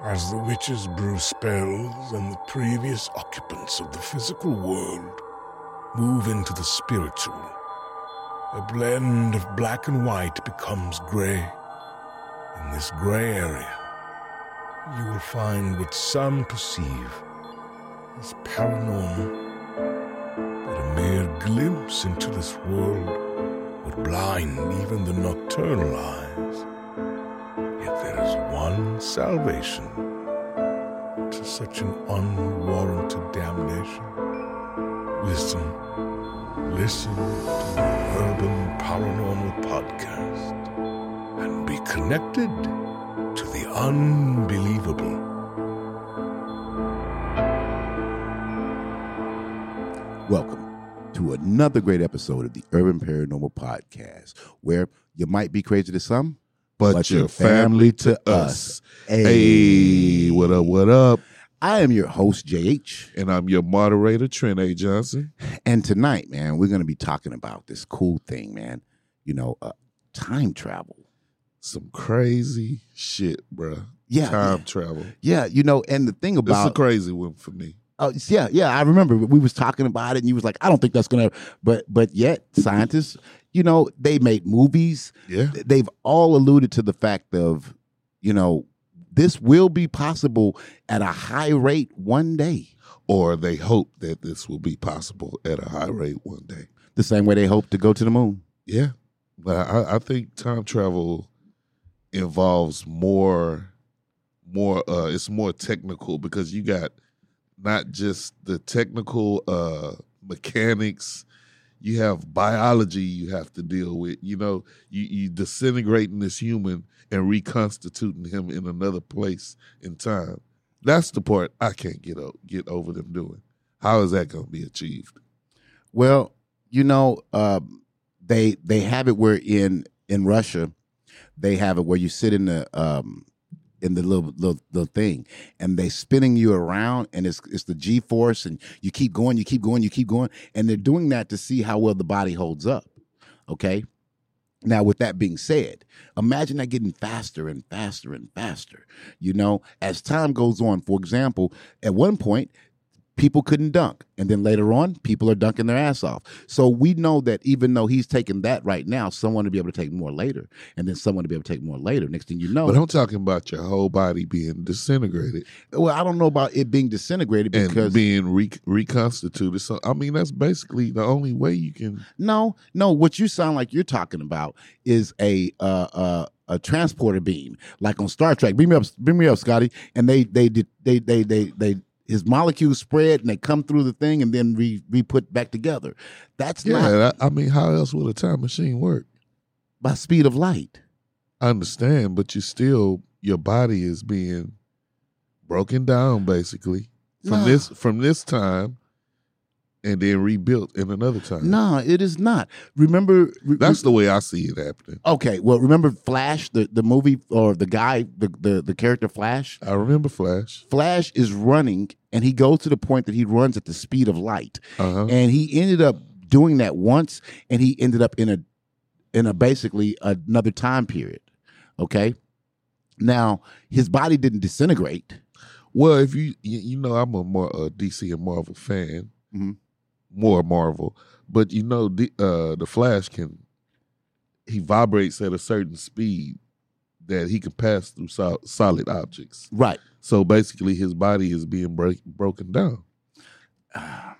As the witches brew spells and the previous occupants of the physical world move into the spiritual, a blend of black and white becomes gray. In this gray area, you will find what some perceive as paranormal, but a mere glimpse into this world would blind even the nocturnal eyes. One salvation to such an unwarranted damnation. Listen, listen to the Urban Paranormal Podcast and be connected to the unbelievable. Welcome to another great episode of the Urban Paranormal Podcast, where you might be crazy to some, but, your family to us. Hey, hey, what up, what up? I am your host, JH, And I'm your moderator, Trent A. Johnson. and tonight, man, we're going to be talking about this cool thing, man. You know, uh, time travel. Some crazy shit, bruh. Yeah, Time travel. yeah. You know, and the thing This is a about crazy one for me. Oh yeah, yeah. I remember we was talking about it, and you was like, "I don't think that's gonna." But but yet, scientists, you know, they made movies. Yeah. They've all alluded to the fact of, you know, this will be possible at a high rate one day. Or they hope that this will be possible at a high rate one day. The same way they hope to go to the moon. Yeah. But I, I think time travel involves more more uh it's more technical because you got not just the technical uh mechanics. You have biology you have to deal with you know you you disintegrating this human and reconstituting him in another place in time. That's the part i can't get o- get over them doing. How is that going to be achieved? Well, you know, um, they they have it where in in Russia, they have it where you sit in the um, in the little, little little thing, and they spinning you around, and it's it's the G force, and you keep going, you keep going, you keep going, and they're doing that to see how well the body holds up. Okay. Now, with that being said, imagine that getting faster and faster and faster. You know, as time goes on. For example, at one point, people couldn't dunk. And then later on, people are dunking their ass off. So we know that even though he's taking that right now, someone will be able to take more later. And then someone will be able to take more later. Next thing you know, but i'm talking about your whole body being disintegrated well, I don't know about it being disintegrated and because being re- reconstituted. So I mean, that's basically the only way you can. no, no, what you sound like you're talking about is a uh uh a transporter beam, like on Star Trek. Bring me up, bring me up, Scotty. And they they did they they they they his molecules spread and they come through the thing and then re re put back together. That's not Yeah, I, I mean, how else would a time machine work? by speed of light. I understand, but you still your body is being broken down basically from No. this from this time, and then rebuilt in another time. No, it is not. Remember, re- that's the way I see it happening. okay. Well, remember Flash, the, the movie or the guy, the, the the character Flash. I remember Flash. Flash is running, and he goes to the point that he runs at the speed of light, Uh huh. and he ended up doing that once, and he ended up in a in a basically another time period. Okay. Now his body didn't disintegrate. Well, if you you, know, I'm a more uh, DC and Marvel fan, Mhm. more Marvel, but you know, the uh, the Flash can he vibrates at a certain speed that he can pass through sol- solid objects. Right. So basically, his body is being break- broken down.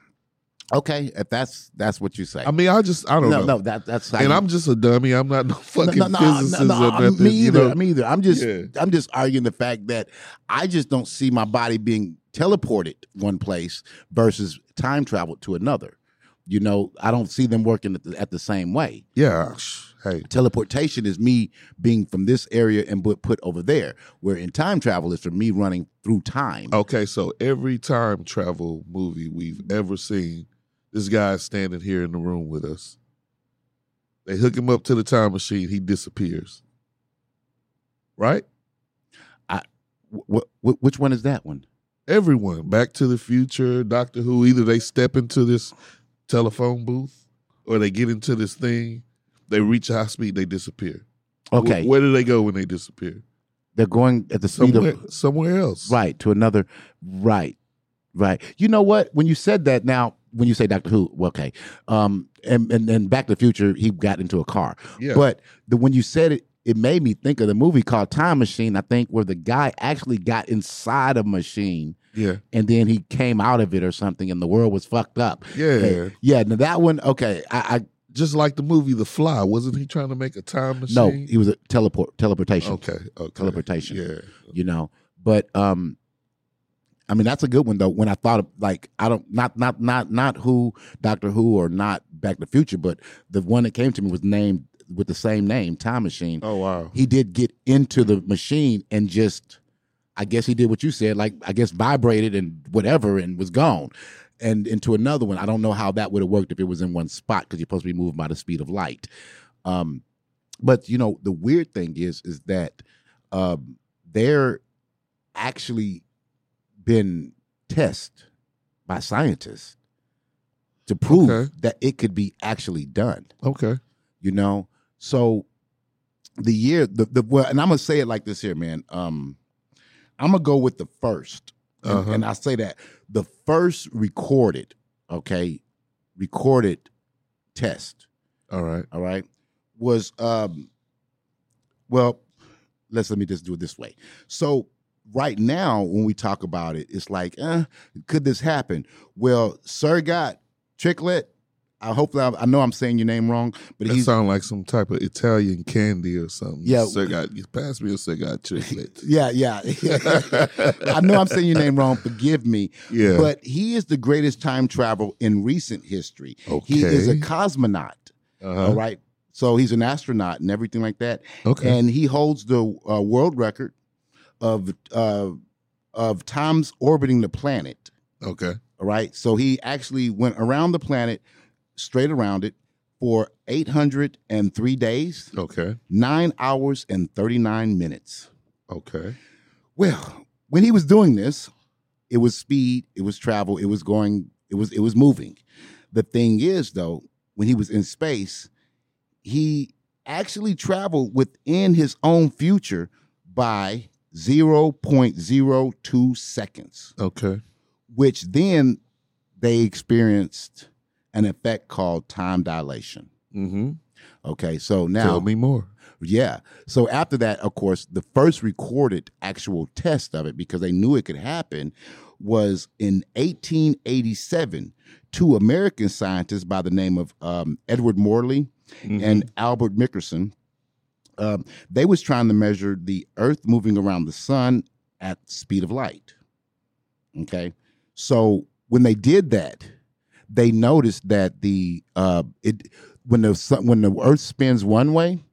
Okay. If that's that's what you say. I mean, I just I don't no, know, no, that that's and you- I'm just a dummy. I'm not no fucking no, no, physicist no, no, or nothing. Me you either. know? Me either. I'm just Yeah. I'm just arguing the fact that I just don't see my body being teleported one place versus time travel to another. You know, I don't see them working at the, at the same way. Yeah. Hey, Teleportation is me being from this area and put put over there. Where in time travel is for me running through time. Okay, so every time travel movie we've ever seen, this guy's standing here in the room with us. They hook him up to the time machine, he disappears. Right? Wh- wh- which one is that one? Everyone, Back to the Future, Doctor Who, either they step into this telephone booth or they get into this thing, they reach high speed, they disappear. Okay, where do they go when they disappear? They're going at the speed somewhere, of somewhere else. right to another right, right. You know what? When you said that, now when you say Doctor Who, well, okay, um, and and then Back to the Future, he got into a car. Yeah. But the when you said it, it made me think of the movie called Time Machine. I think where the guy actually got inside a machine yeah. and then he came out of it or something, and the world was fucked up. Yeah. yeah. Now that one, okay, I, I Just like the movie The Fly, wasn't he trying to make a time machine? no, he was a teleport teleportation. Okay. Okay. Teleportation. Yeah. you know. But um, I mean that's a good one though. When I thought of like I don't not not not not Who Doctor Who or not Back to the Future, but the one that came to me was named with the same name, Time Machine. Oh wow. He did get into the machine and just, I guess he did what you said, like I guess vibrated and whatever and was gone. And into another one, I don't know how that would have worked if it was in one spot because you're supposed to be moving by the speed of light. Um, but you know, the weird thing is, is that um, they're actually been tested by scientists to prove Okay. that it could be actually done. Okay. You know, so the year the the well, and I'm gonna say it like this here, man. Um, I'm gonna go with the first, and, Uh-huh. and I say that the first recorded, okay, recorded test All right. all right was um well let's let me just do it this way so right now when we talk about it it's like uh, could this happen well sir got tricklet i hopefully I, I know i'm saying your name wrong but he's sound like some type of Italian candy or something. Yeah. Cigar, you pass me a cigar chocolate. yeah yeah i know i'm saying your name wrong forgive me Yeah. but he is the greatest time travel in recent history Okay. he is a cosmonaut uh-huh. all right so he's an astronaut and everything like that Okay. and he holds the uh, world record of uh, of times orbiting the planet. okay. All right, so he actually went around the planet, straight around it, for eight hundred and three days, Okay. nine hours and thirty nine minutes. Okay. Well, when he was doing this, it was speed, it was travel, it was going, it was it was moving. The thing is, though, when he was in space, he actually traveled within his own future by 0.02 seconds, Okay. which then they experienced an effect called time dilation. Mm-hmm. Okay, so now Tell me more. yeah. So after that, of course, the first recorded actual test of it, because they knew it could happen, was in 1887. Two American scientists by the name of um, Edward Morley Mhm. and Albert Michelson, um, they was trying to measure the Earth moving around the sun at speed of light. Okay, so when they did that, they noticed that the uh, it when the sun, when the Earth spins one way,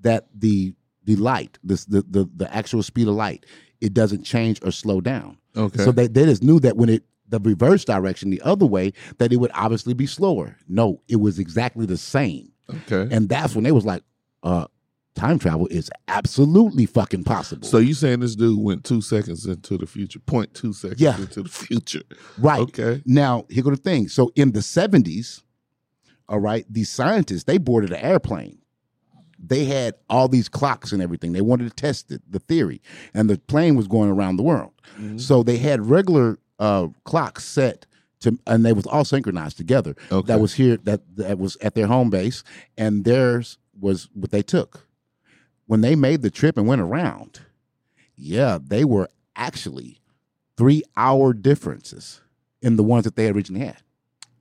that the the light, this the the the actual speed of light, it doesn't change or slow down. okay. So they, they just knew that when it the reverse direction, the other way, that it would obviously be slower. No, it was exactly the same. okay. And that's when they was like, uh, time travel is absolutely fucking possible. So you saying this dude went two seconds into the future, point two seconds Yeah. into the future. right. Okay. Now, here go the thing. So in the 70s, all right, these scientists, they boarded an airplane. They had all these clocks and everything. They wanted to test it, the theory. And the plane was going around the world. Mhm. So they had regular uh, clocks set to, and they was all synchronized together. Okay. That was here, that that was at their home base, and theirs was what they took. When they made the trip and went around, yeah, they were actually three hour differences in the ones that they originally had.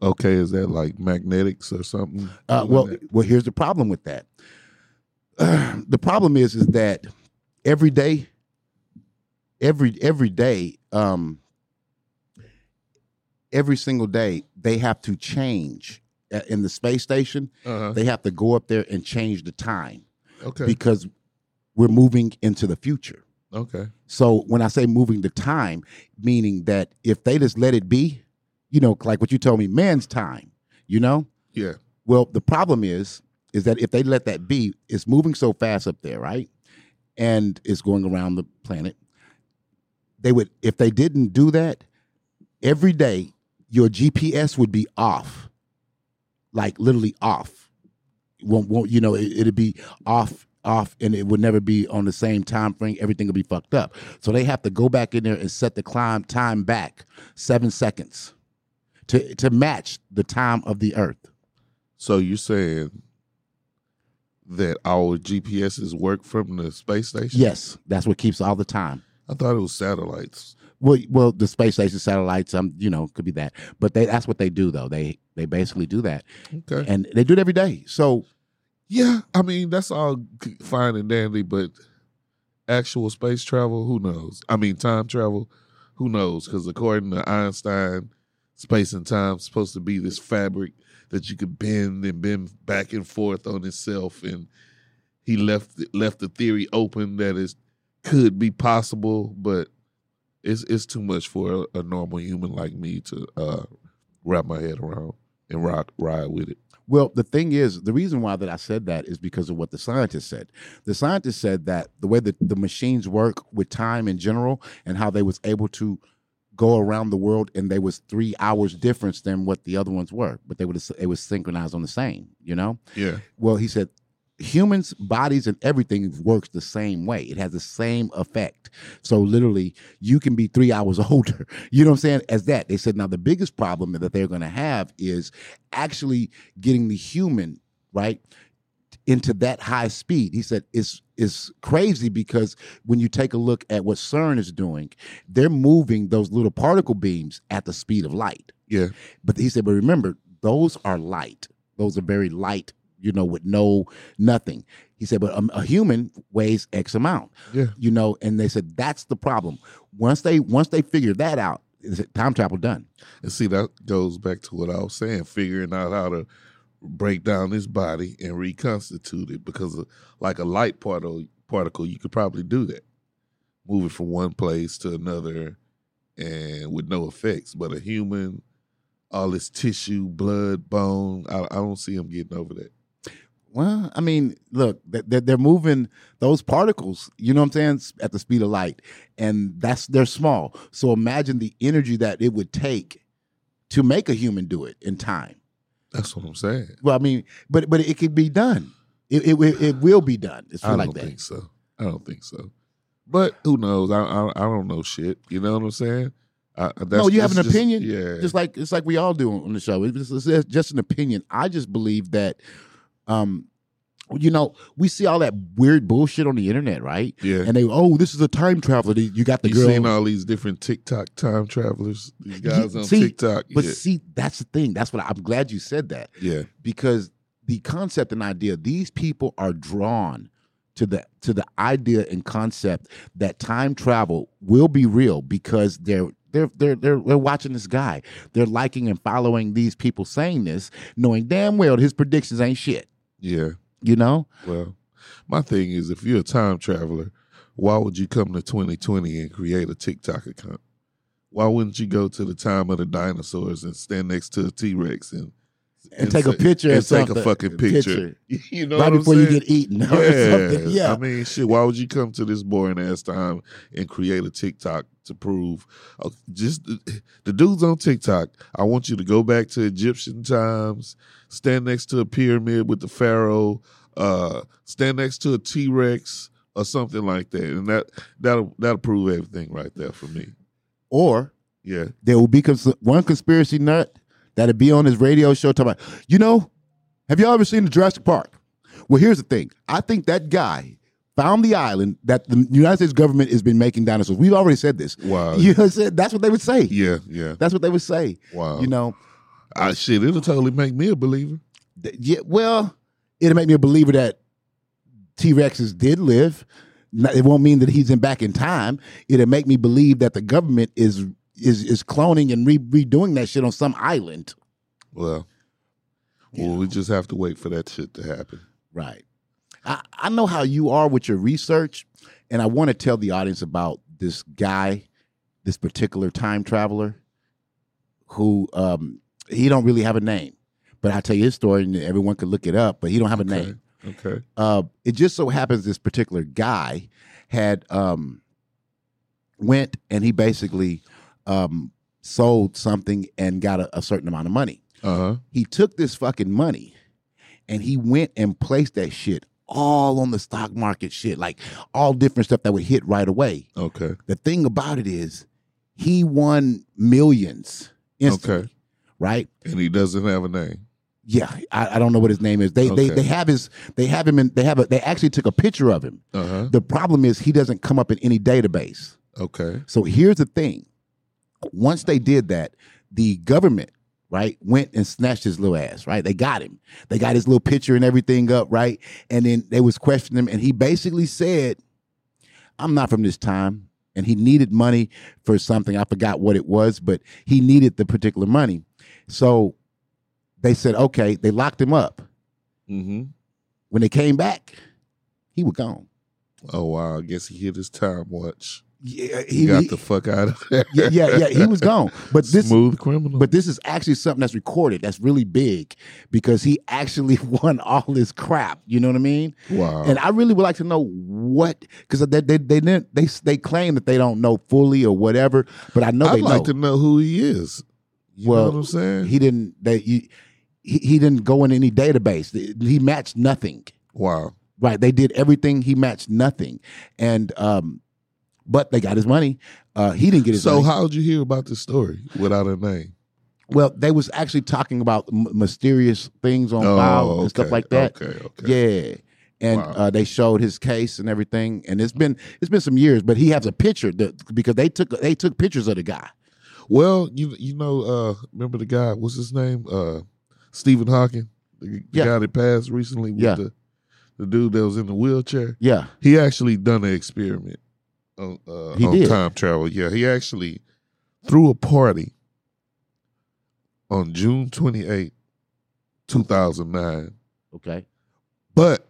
Okay. Is that like magnetics or something? Uh, well, well, here's the problem with that. the problem is, is that every day, every every day, um, every single day, they have to change Uh, in the space station. Uh-huh. They have to go up there and change the time Okay. because we're moving into the future. okay. So when I say moving the time, meaning that if they just let it be, you know, like what you told me, man's time, you know, Yeah. well, the problem is, is that if they let that be, it's moving so fast up there, right? And it's going around the planet. They would, if they didn't do that, every day your GPS would be off, like literally off. Won't, won't you know? It, it'd be off off and it would never be on the same time frame. Everything will be fucked up. So they have to go back in there and set the climb time back seven seconds to to match the time of the Earth. So you're saying that our GPSs work from the space station? Yes, that's what keeps all the time. I thought it was satellites. Well, well, the space station satellites, um, you know, could be that, but they that's what they do though. They they basically do that, Okay. and they do it every day. So Yeah, I mean that's all fine and dandy, but actual space travel, who knows? I mean time travel, who knows? Because according to Einstein, space and time is supposed to be this fabric that you could bend and bend back and forth on itself, and he left left the theory open that it could be possible, but it's it's too much for a, a normal human like me to uh, wrap my head around and rock ride with it. Well, the thing is, the reason why that I said that is because of what the scientist said. The scientist said that the way that the machines work with time in general and how they was able to go around the world and they was three hours difference than what the other ones were, but they would it was synchronized on the same, you know? Yeah. Well, he said humans, bodies, and everything works the same way. It has the same effect. So literally, you can be three hours older. You know what I'm saying? As that they said. Now the biggest problem that they're going to have is actually getting the human right into that high speed. He said it's is crazy because when you take a look at what CERN is doing, they're moving those little particle beams at the speed of light. Yeah. But he said, but remember, those are light. Those are very light, you know, with no nothing. He said, but a, a human weighs X amount, Yeah. you know, and they said that's the problem. Once they once they figure that out, is it time travel done? And see, that goes back to what I was saying, figuring out how to break down this body and reconstitute it. Because, of, like a light particle, particle, you could probably do that, move it from one place to another, and with no effects. But a human, all this tissue, blood, bone, I, I don't see them getting over that. Well, I mean, look, they- they're, they're moving those particles, you know what I'm saying, at the speed of light, and that's they're small. So imagine the energy that it would take to make a human do it in time. That's what I'm saying. Well, I mean, but but it could be done. It it, it, will be done. It's I like don't that. think so. I don't think so. But who knows? I I, I don't know shit. You know what I'm saying? I, no, you have an just- opinion. yeah. just like it's like we all do on the show. It's it's just an opinion. I just believe that, um, you know, we see all that weird bullshit on the internet, right? yeah. And they, oh, this is a time traveler. You got the you girl. seen all these different TikTok time travelers? These guys You- on see, TikTok. But yeah. see, that's the thing. That's what I, I'm glad you said that yeah. because the concept and idea, these people are drawn to the to the idea and concept that time travel will be real because they're they're they're they're, they're watching this guy. They're liking and following these people saying this, knowing damn well his predictions ain't shit. Yeah. You know? Well, my thing is if you're a time traveler, why would you come to 2020 and create a TikTok account? Why wouldn't you go to the time of the dinosaurs and stand next to a T Rex and And, take a picture and and take a fucking picture? You know right before you get eaten or Yeah. something. Yeah. I mean, shit, why would you come to this boring ass time and create a TikTok to prove uh, just the dudes on TikTok? I want you to go back to Egyptian times, stand next to a pyramid with the pharaoh, uh, stand next to a T Rex or something like that. And that that'll that'll prove everything right there for me. or Yeah. there will be cons- one conspiracy nut that'll be on his radio show talking about, you know, have y'all ever seen the Jurassic Park? Well, here's the thing. I think that guy found the island that the United States government has been making dinosaurs. We've already said this. Wow. You know what? That's what they would say. Yeah, yeah. That's what they would say. Wow. You know, I, shit, it'll totally make me a believer. th- yeah, well, it'll make me a believer that T Rexes did live. It won't mean that he's in back in time. It'll make me believe that the government is is is cloning and re- redoing that shit on some island. Well, Yeah. well, we just have to wait for that shit to happen. Right. I, I know how you are with your research, and I want to tell the audience about this guy, this particular time traveler, who um, he don't really have a name, but I'll tell you his story, and everyone can look it up. But he don't have a Okay. name. Okay. Uh, it just so happens this particular guy had um, went and he basically um, sold something and got a, a certain amount of money Uh huh. he took this fucking money and he went and placed that shit all on the stock market shit, like all different stuff that would hit right away. Okay. The thing about it is, he won millions instantly, Okay. right? And he doesn't have a name. Yeah, I, I don't know what his name is. They they they have his they have him in they have a they actually took a picture of him. Uh huh. The problem is he doesn't come up in any database. Okay. So here's the thing. Once they did that, the government, right, went and snatched his little ass, right? They got him. They got his little picture and everything up, right? And then they was questioning him, and he basically said, I'm not from this time. And he needed money for something. I forgot what it was, but he needed the particular money. So they said, okay, they locked him up. Mm-hmm. When they came back, he was gone. Oh wow. I guess he hit his time watch. Yeah, He, got he- the fuck out of there. yeah, yeah, yeah, he was gone. But this smooth criminal. But this is actually something that's recorded that's really big because he actually won all his crap. You know what I mean? wow. And I really would like to know what because they they they didn't they they claim that they don't know fully or whatever, but I know I'd they like know. to know who he is. You Well, know what I'm saying? He didn't they he, he he didn't go in any database. He matched nothing. wow. Right? They did everything. He matched nothing, and um, but they got his money. Uh, he didn't get his So money. how'd you hear about this story without a name? well, they was actually talking about m- mysterious things on file and stuff like that. Okay, okay. Yeah. And Wow. uh, they showed his case and everything, and it's been it's been some years, but he has a picture that, because they took they took pictures of the guy. Well, you you know, uh, remember the guy? What's his name? Uh, Stephen Hawking, the, the Yeah. guy that passed recently. With Yeah. the, the dude that was in the wheelchair. Yeah, He actually done an experiment uh, He on did. time travel. Yeah, he actually threw a party on June twenty eighth, two thousand nine. okay, But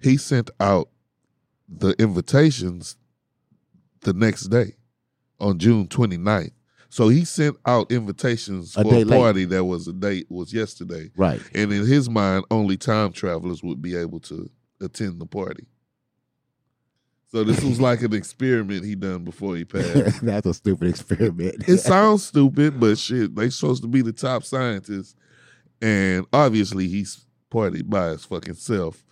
he sent out the invitations the next day on June 29th. So he sent out invitations A for a late. party that was a date was yesterday. right. And in his mind, only time travelers would be able to attend the party. So this was like an experiment he done before he passed. That's a stupid experiment. it sounds stupid, but shit, they supposed to be the top scientists. And obviously he's partied by his fucking self.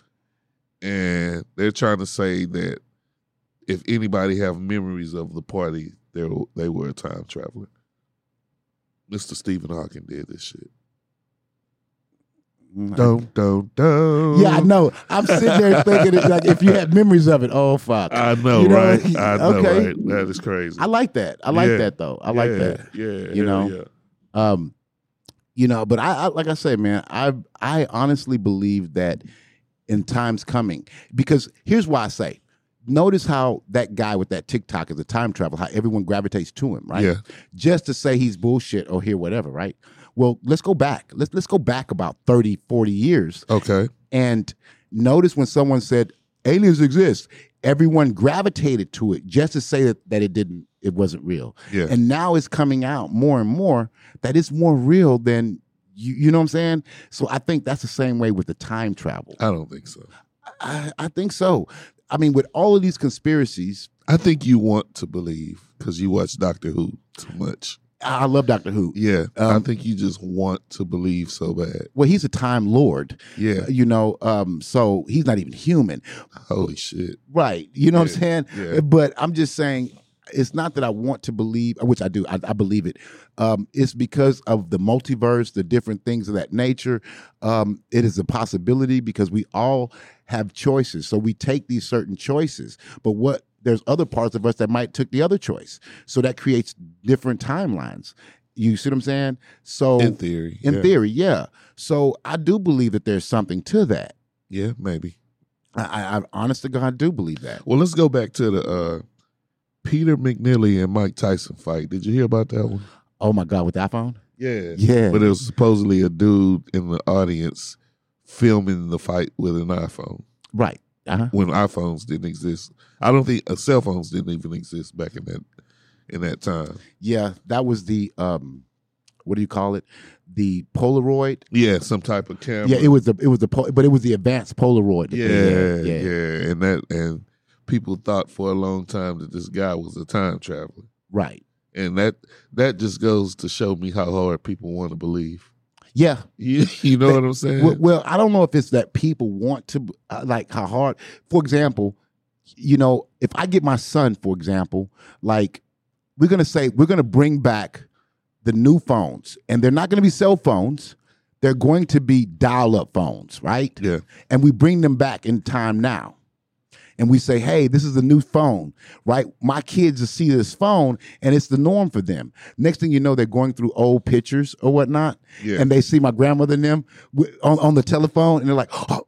And they're trying to say that if anybody have memories of the party, they they were a time traveler. Mr. Stephen Hawking did this shit. Don't, don't, don't. yeah, I know. I'm sitting there thinking it's like if you had memories of it, oh fuck. I know, You know, right? I know, okay. right? That is crazy. I like that. I like Yeah. that though. I like Yeah, that. Yeah, You know? yeah. um you know but I, I like i say man i i honestly believe that in times coming because here's why i say notice how that guy with that tiktok is a time travel how everyone gravitates to him right Yeah. just to say he's bullshit or hear whatever right well let's go back let's let's go back about 30 40 years Okay. and notice when someone said aliens exist everyone gravitated to it just to say that, that it didn't it wasn't real Yeah. and now it's coming out more and more that it's more real than you, you know what I'm saying? So I think that's the same way with the time travel. I don't think so. I, I think so. I mean, with all of these conspiracies, I think you want to believe because you watch Doctor Who too much. I I love Doctor Who. Yeah, I Um, think you just want to believe so bad. Well, he's a time lord, Yeah, you know, um, so he's not even human. holy shit. Right. You know what I'm saying? yeah. But I'm just saying it's not that I want to believe, which I do, I, I believe it. Um, it's because of the multiverse, the different things of that nature. Um, it is a possibility because we all have choices. So we take these certain choices. But what there's other parts of us that might took the other choice. So that creates different timelines. You see what I'm saying? So In theory, in yeah. theory, yeah. So I do believe that there's something to that. yeah, maybe. I, I, I honest to God do believe that. Well, let's go back to the uh, Peter McNeely and Mike Tyson fight. Did you hear about that one? Oh my God, with the iPhone? Yeah, Yeah. But it was supposedly a dude in the audience filming the fight with an iPhone Right. Uh-huh. when iPhones didn't exist. I don't think uh, cell phones didn't even exist back in that in that time. Yeah, that was the um what do you call it? The Polaroid. Yeah, some type of camera. Yeah, it was the it was the but it was the advanced Polaroid. Yeah, they had. yeah, and that and people thought for a long time that this guy was a time traveler, Right. and that that just goes to show me how hard people want to believe. Yeah. You, you know what I'm saying? Well, well, I don't know if it's that people want to uh, like how hard. For example, you know, if I get my son, for example, like we're gonna say we're gonna bring back the new phones, and they're not gonna be cell phones. They're going to be dial-up phones, right? yeah. and we bring them back in time now. And we say, hey, this is a new phone, right? My kids will see this phone and it's the norm for them. Next thing you know, they're going through old pictures or whatnot. Yeah. And they see my grandmother and them on, on the telephone and they're like, oh,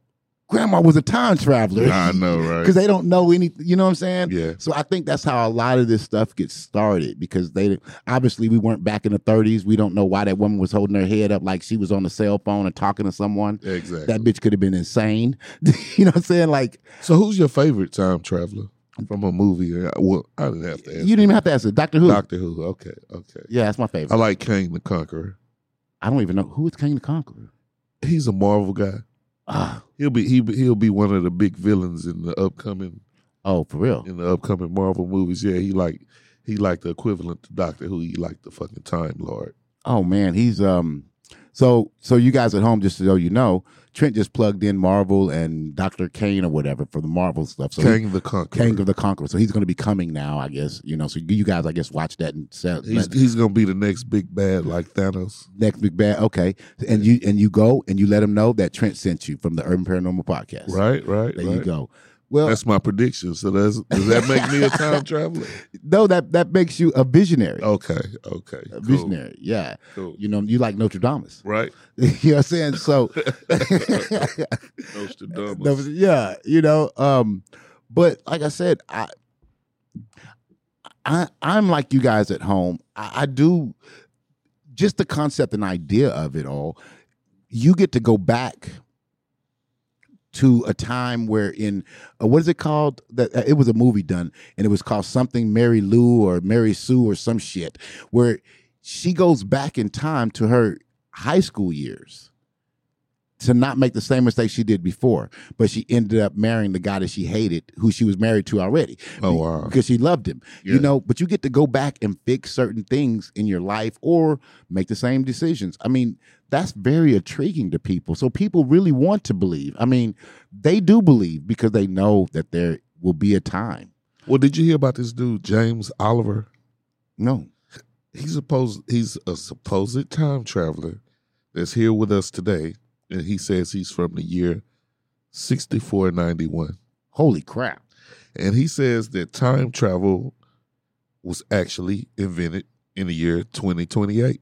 grandma was a time traveler. I know, right? Because they don't know any, you know what I'm saying? Yeah. So I think that's how a lot of this stuff gets started because they obviously we weren't back in the 30s. We don't know why that woman was holding her head up like she was on the cell phone and talking to someone. Exactly. That bitch could have been insane. you know what I'm saying? Like so, who's your favorite time traveler from a movie? Well, I didn't have to ask. you didn't even have to answer. Doctor Who. Doctor Who. Okay, okay. yeah, that's my favorite. I like Kang the Conqueror. I don't even know who is King the Conqueror. He's a Marvel guy. Ah, He'll be he he'll be one of the big villains in the upcoming oh, for real. in the upcoming Marvel movies. Yeah, he like he like the equivalent to Doctor Who. He like the fucking Time Lord. Oh man, he's um. So so you guys at home, just so you know, Trent just plugged in Marvel and Doctor Kane or whatever for the Marvel stuff. So he- Kang the Conqueror. King of the Conqueror. So he's going to be coming now, I guess. You know, so you guys, I guess, watch that and sell, He's let- he's gonna be the next big bad like Thanos. next big bad. Okay, and you and you go and you let him know that Trent sent you from the Urban Paranormal Podcast. Right, right. There right. you go. Well, That's my prediction. So does does that make me a time traveler? no, that that makes you a visionary. Okay, okay. a cool, visionary. Yeah. Cool. You know, you like Notre Dame. Right? you know what I'm saying? So Nostradamus. Yeah, you know. Um, but like I said, I, I, I'm like you guys at home. I, I do just the concept and idea of it all. You get to go back to a time where in uh, what is it called? That uh, it was a movie done, and it was called something Mary Lou or Mary Sue or some shit, where she goes back in time to her high school years to not make the same mistake she did before. But she ended up marrying the guy that she hated, who she was married to already. Oh, wow. Because she loved him. Yeah. You know, but you get to go back and fix certain things in your life or make the same decisions. I mean, that's very intriguing to people. So people really want to believe. I mean, they do believe because they know that there will be a time. Well, did you hear about this dude, James Oliver? No. He's supposed he's a supposed time traveler that's here with us today, and he says he's from the year sixty four ninety one. Holy crap. And he says that time travel was actually invented in the year 2028,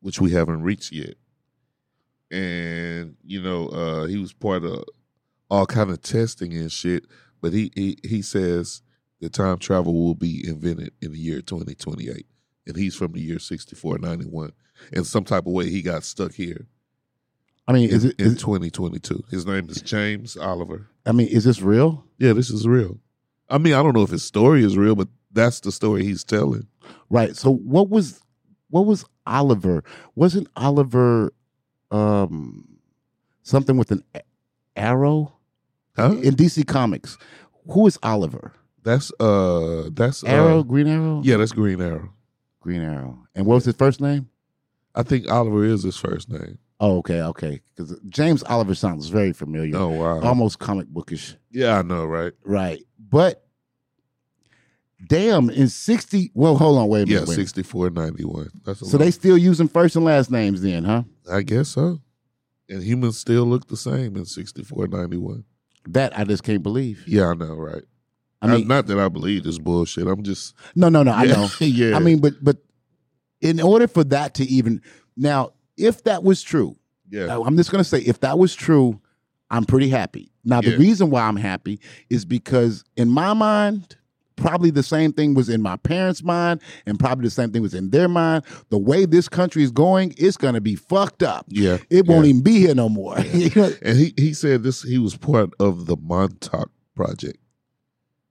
which we haven't reached yet. And, you know, uh, he was part of all kind of testing and shit, but he, he, he says that time travel will be invented in the year 2028. And he's from the year 6491. In some type of way, he got stuck here I mean, is in, it? in 2022. His name is James Oliver. I mean, is this real? Yeah, this is real. I mean, I don't know if his story is real, but that's the story he's telling. Right. So what was what was Oliver? Wasn't Oliver um something with an a- arrow Huh? in DC Comics? Who is Oliver? That's uh that's uh, Arrow, Green Arrow? Yeah, that's Green Arrow. Green Arrow. And what was his first name? I think Oliver is his first name. Oh, okay, okay. Because James Oliver sounds very familiar. Oh wow. Almost comic bookish. yeah, I know, right? Right. But damn, in 60 well, hold on, wait a minute. Yeah, wait a minute. sixty four ninety one. So lot. they still using first and last names then, huh? I guess so. And humans still look the same in sixty four ninety one. That I just can't believe. Yeah, I know, right? I mean, not that I believe this bullshit. I'm just no, no, no. I Yeah, know. yeah. I mean, but but in order for that to even now, if that was true, yeah. Uh, I'm just gonna say if that was true, I'm pretty happy. Now the Yeah. reason why I'm happy is because in my mind, probably the same thing was in my parents' mind, and probably the same thing was in their mind. The way this country is going, it's gonna be fucked up. Yeah. It won't yeah. even be here no more. And he, he said this he was part of the Montauk project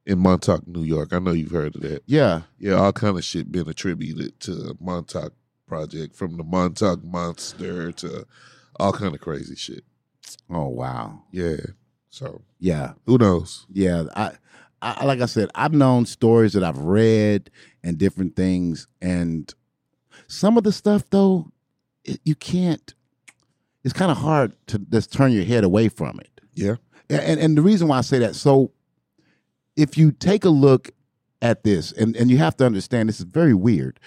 in Montauk, New York. I know you've heard of that. yeah. Yeah, all kind of shit been attributed to Montauk project from the Montauk monster to all kind of crazy shit. Oh wow. Yeah. So Yeah. who knows? Yeah, I, I like I said, I've known stories that I've read and different things, and some of the stuff though, it, you can't. it's kind of hard to just turn your head away from it. Yeah. And and the reason why I say that, so if you take a look at this, and, and you have to understand this is very weird.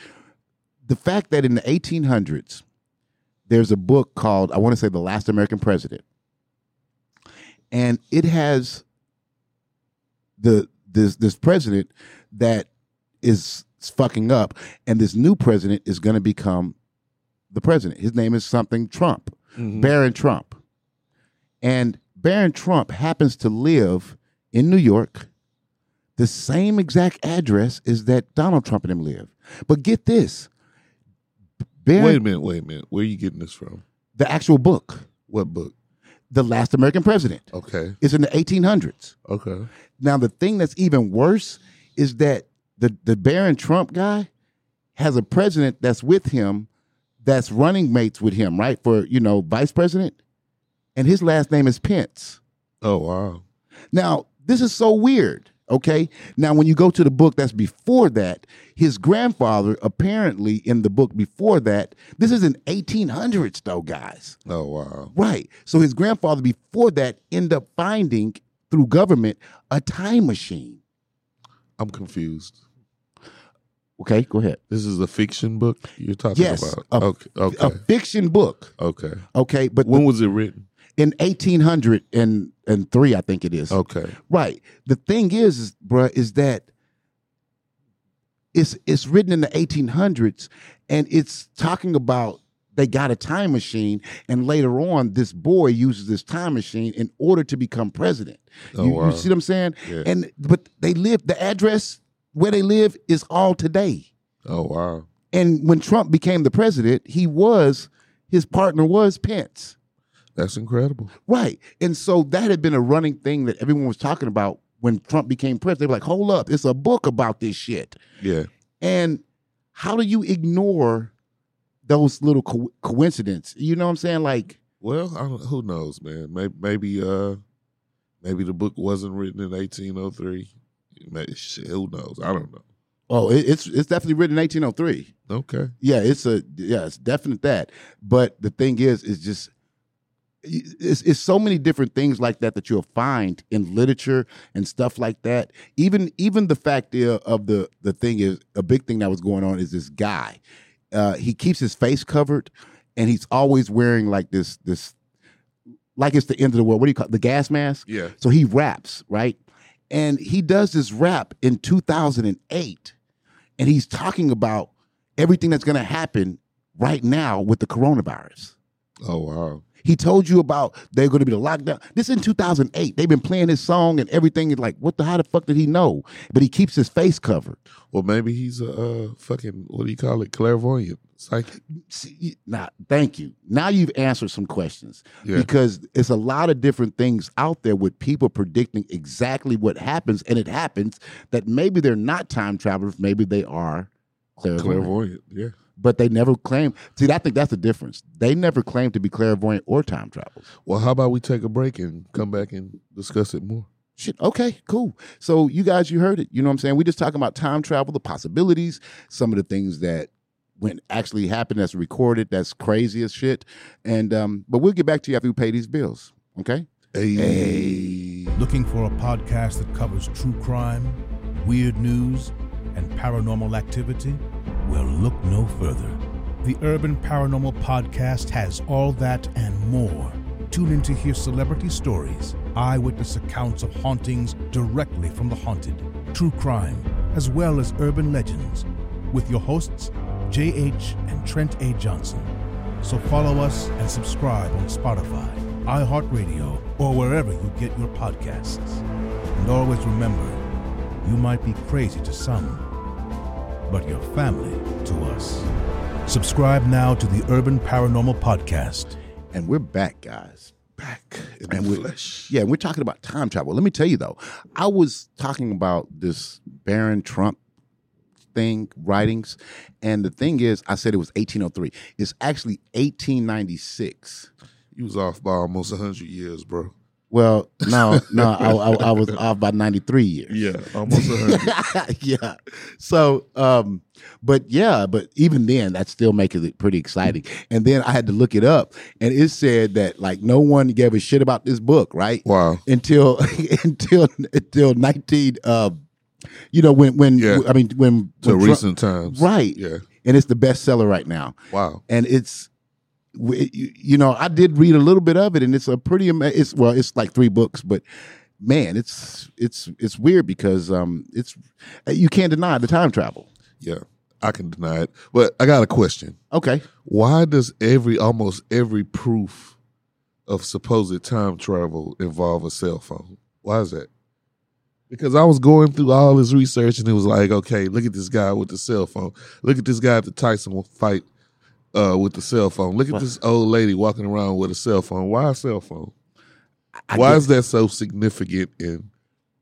The fact that in the 1800s, there's a book called, I want to say The Last American President. And it has the this this president that is fucking up, and this new president is going to become the president. His name is something Trump, Mhm. Baron Trump. And Baron Trump happens to live in New York, the same exact address as that Donald Trump and him live. But get this. Wait a minute. Wait a minute. Where are you getting this from? the actual book, What book? The Last American President, Okay. It's in the 1800s. Okay. Now, the thing that's even worse is that the, the Baron Trump guy has a president that's with him, that's running mates with him, right? For, you know, vice president. And his last name is Pence. Oh wow. Now, this is so weird. Okay. Now, when you go to the book that's before that, his grandfather apparently in the book before that, this is in 1800s though, guys. Oh wow. Right. So his grandfather before that end up finding through government a time machine. I'm confused. Okay, go ahead. This is a fiction book you're talking Yes, about. a- okay. Okay. A fiction book. okay. Okay, but When was it written? In 1803, I think it is. Okay. Right. The thing is, is bruh, is that it's it's written in the 1800s, and it's talking about they got a time machine, and later on, this boy uses this time machine in order to become president. Oh, you, wow. you see what I'm saying? Yeah. And but they live the address where they live is all today. Oh wow. And when Trump became the president, he was his partner was Pence. That's incredible. Right. And so that had been a running thing that everyone was talking about when Trump became president. They were like, hold up, it's a book about this shit. Yeah. And how do you ignore those little co- coincidences? You know what I'm saying? Like, Well, I don't, who knows, man? Maybe, maybe, uh, maybe the book wasn't written in 1803. Maybe, shit, who knows? I don't know. oh, it, it's it's definitely written in 1803. Okay. Yeah, it's a yeah, it's definite that. But the thing is, is just it's, it's so many different things like that that you'll find in literature and stuff like that. Even even the fact of the the thing is a big thing that was going on is this guy. Uh, he keeps his face covered, and he's always wearing like this this like it's the end of the world. What do you call it? the gas mask? Yeah. So he raps, right? And he does this rap in 2008. And he's talking about everything that's going to happen right now with the coronavirus. Oh wow. He told you about they're going to be the lockdown. This in 2008. They've been playing his song and everything. Is like, what the? How the fuck did he know? But he keeps his face covered. Well, maybe he's a uh, fucking what do you call it? Clairvoyant, psychic. See, now, thank you. Now you've answered some questions Yeah. because it's a lot of different things out there with people predicting exactly what happens, and it happens that maybe they're not time travelers, maybe they are clairvoyant, Clairvoyant. Yeah. But they never claim. See, I think that's the difference. They never claim to be clairvoyant or time travelers. Well, how about we take a break and come back and discuss it more? Shit. Okay, cool. So you guys, you heard it. You know what I'm saying? We just talking about time travel, the possibilities, some of the things that when actually happened that's recorded, that's crazy as shit. And um, but we'll get back to you after we pay these bills. Okay? Hey. Looking for a podcast that covers true crime, weird news, and paranormal activity? Well, look no further. The Urban Paranormal Podcast has all that and more. Tune in to hear celebrity stories, eyewitness accounts of hauntings directly from the haunted, true crime, as well as urban legends, with your hosts, J.H. and Trent A. Johnson. So follow us and subscribe on Spotify, iHeartRadio, or wherever you get your podcasts. And always remember, you might be crazy to some, but your family to us. Subscribe now to the Urban Paranormal Podcast. And we're back, guys. Back in And the we- flesh. Yeah, and we're talking about time travel. Let me tell you though, I was talking about this Baron Trump thing, writings, and the thing is, I said it was 1803. It's actually 1896. You was off by almost hundred years, bro. Well, no, no, I, I, I was off by 93 years. Yeah, almost a hundred. yeah. So, um, but yeah, but even then, that still makes it pretty exciting. And then I had to look it up, and it said that like no one gave a shit about this book, right? wow. Until until until 19. Uh, you know when when Yeah. I mean when, To when Trump- recent times. right? Yeah. And it's the bestseller right now Wow. and it's you know i did read a little bit of it and it's a pretty it's well it's like three books but man it's it's it's weird because um it's you can't deny the time travel Yeah. I can deny it. But I got a question. okay Why does every almost every proof of supposed time travel involve a cell phone? Why is that? Because I was going through all his research and it was like, okay, look at this guy with the cell phone. Look at this guy at the Tyson fight uh, with the cell phone. Look at What? this old lady walking around with a cell phone. Why a cell phone? I Why get- is that so significant in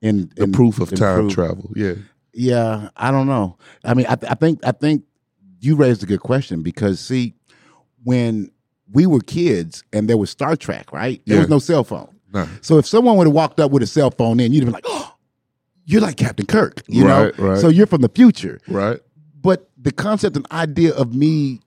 in, the in- proof of time proof? travel? Yeah. yeah i don't know i mean I, th- I think i think you raised a good question because see when we were kids and there was star trek right there was no cell phone Nah. So if someone would have walked up with a cell phone in, you'd have been like, "Oh, you're like Captain Kirk," you Right, know. right. So you're from the future. Right? But the concept and idea of me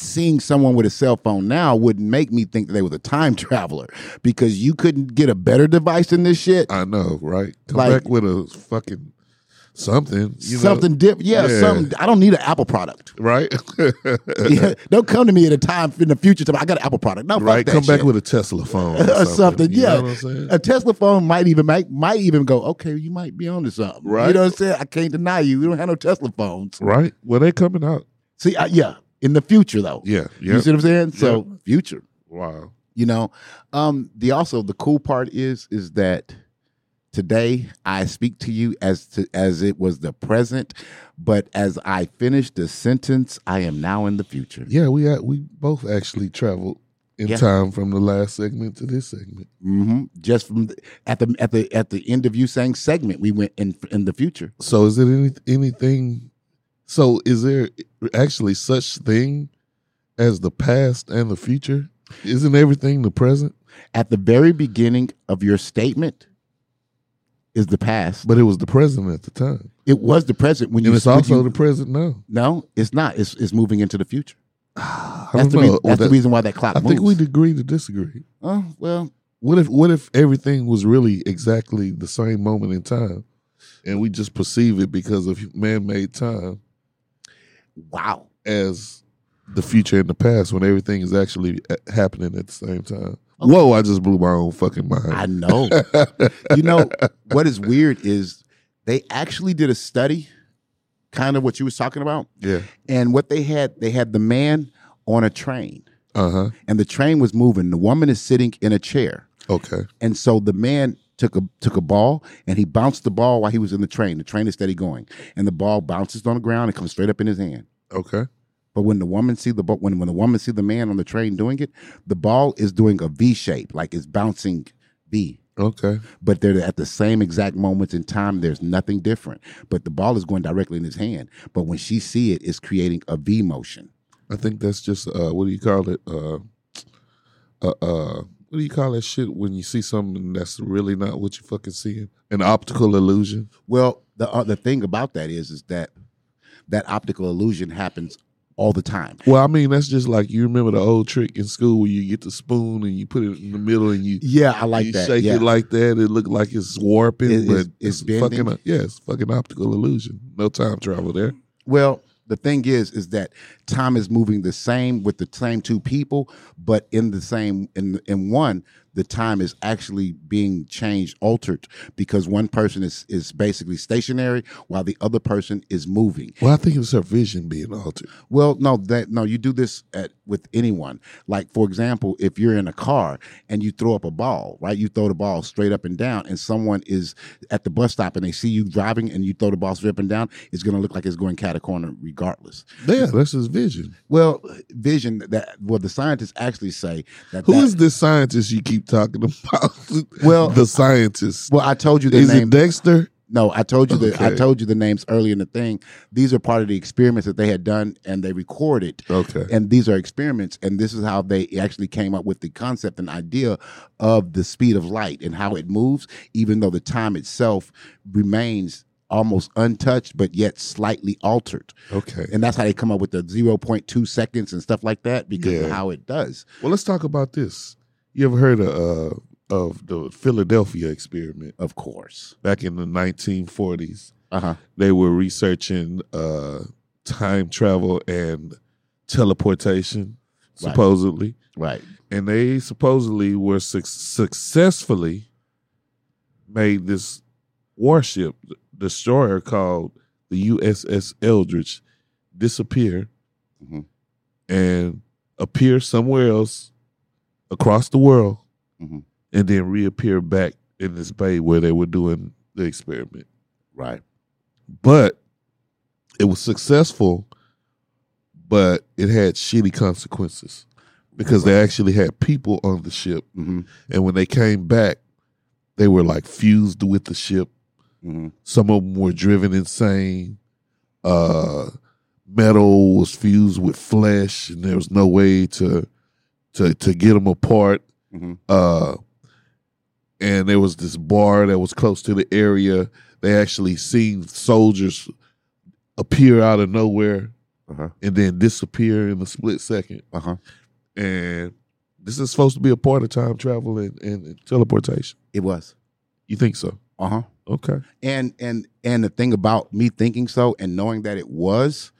seeing someone with a cell phone now would make me think that they was a time traveler because you couldn't get a better device than this shit. I know, right? Come Like- back with a fucking something. Something different. Yeah, Yeah. something. I don't need an Apple product. Right? Yeah, don't come to me at a time in the future. I got an Apple product. No, fuck right? that Come back shit. with a Tesla phone or something. something. You Yeah, know what I'm saying? a Tesla phone might even make might even go. Okay, you might be on onto something. Right. You know what I'm saying? I can't deny you. We don't have no Tesla phones. Right? Well, they coming out. See, I, yeah, in the future though. Yeah. You see what I'm saying? So future. Wow. You know, um, the also the cool part is is that today I speak to you as to as it was the present, but as I finish the sentence, I am now in the future. Yeah, we had, we both actually traveled in Yeah. time from the last segment to this segment. hmm Just from the, at the at the at the end of you saying segment, we went in in the future. So is it any anything? So is there actually such thing as the past and the future? Isn't everything the present? At the very beginning of your statement is the past. But it was the present at the time, It was the present when you and it's when also you- the present now. no, it's not. It's it's moving into the future. That's the reason, Well, that's the reason why that clock I moves. think we'd agree to disagree. Oh well, What if what if everything was really exactly the same moment in time, and we just perceive it because of man-made time wow. as the future and the past when everything is actually uh, happening at the same time? Whoa! I just blew my own fucking mind. I know. you know what is weird is they actually did a study, kind of what you was talking about, yeah. and what they had they had the man on a train, Uh huh. and the train was moving. The woman is sitting in a chair, Okay. and so the man took a took a ball and he bounced the ball while he was in the train. The train is steady going, and the ball bounces on the ground and comes straight up in his hand. Okay. But when the woman see the ball, when when the woman see the man on the train doing it, the ball is doing a V shape, like it's bouncing V. Okay. But they're at the same exact moments in time. There's nothing different. But the ball is going directly in his hand. But when she see it, it's creating a V motion. I think that's just uh, what do you call it? Uh, uh, uh, what do you call that shit when you see something that's really not what you fucking seeing? An optical illusion. Well, the uh, the thing about that is, is that that optical illusion happens all the time. Well, I mean, that's just like you remember the old trick in school where you get the spoon and you put it in the middle and you Yeah, I like that shake yeah. it like that. It look like it's warping, It- but it's- it's fucking bending. yeah, it's fucking optical illusion. No time travel there. Well, the thing is, is that time is moving the same with the same two people, but in the same in in one, the time is actually being changed, altered because one person is is basically stationary while the other person is moving. Well, I think it's her vision being altered. Well, no, that no, you do this at with anyone. Like for example, if you're in a car and you throw up a ball, right? You throw the ball straight up and down, and someone is at the bus stop and they see you driving and you throw the ball straight up and down, it's going to look like it's going cat a corner regardless. Yeah, that's his vision. Well, vision that well, the scientists actually say that. Who that- is this scientist you keep talking about? Well, the scientist. Well, I told you their Is name. it Dexter? No, I told you the I told you the names earlier in the thing. These are part of the experiments that they had done and they recorded. Okay. And these are experiments, and this is how they actually came up with the concept and idea of the speed of light and how it moves, even though the time itself remains almost untouched, but yet slightly altered. Okay. And that's how they come up with the 0.2 seconds and stuff like that because of how it does. Well, let's talk about this. You ever heard of uh, of the Philadelphia experiment Of course. back in the 1940s? Uh huh. They were researching uh, time travel and teleportation, Right. supposedly, Right. and they supposedly were suc successfully made this warship destroyer called the USS Eldridge disappear Mhm. and appear somewhere else across the world Mhm. and then reappear back in this bay where they were doing the experiment. Right. But it was successful, but it had shitty consequences because they actually had people on the ship. hmm And when they came back, they were like fused with the ship. hmm Some of them were driven insane. Uh, metal was fused with flesh, and there was no way to to to get them apart. hmm Uh, and there was this bar that was close to the area. They actually seen soldiers appear out of nowhere Uh-huh. and then disappear in a split second. Uh-huh. And this is supposed to be a part of time travel and, and teleportation. It was. You think so? Uh-huh. Okay. And and and the thing about me thinking so and knowing that it was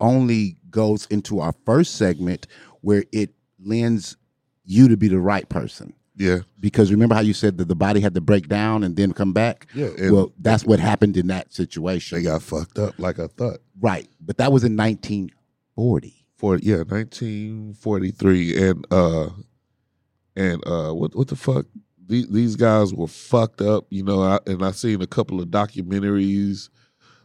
only goes into our first segment where it lends you to be the right person. Yeah. Because remember how you said that the body had to break down and then come back? Yeah. Well, that's what happened in that situation. they got fucked up like I thought. right. But that was in 1940. For yeah, nineteen forty three, and uh, and uh, what what the fuck? These these guys were fucked up, you know. I, and I seen a couple of documentaries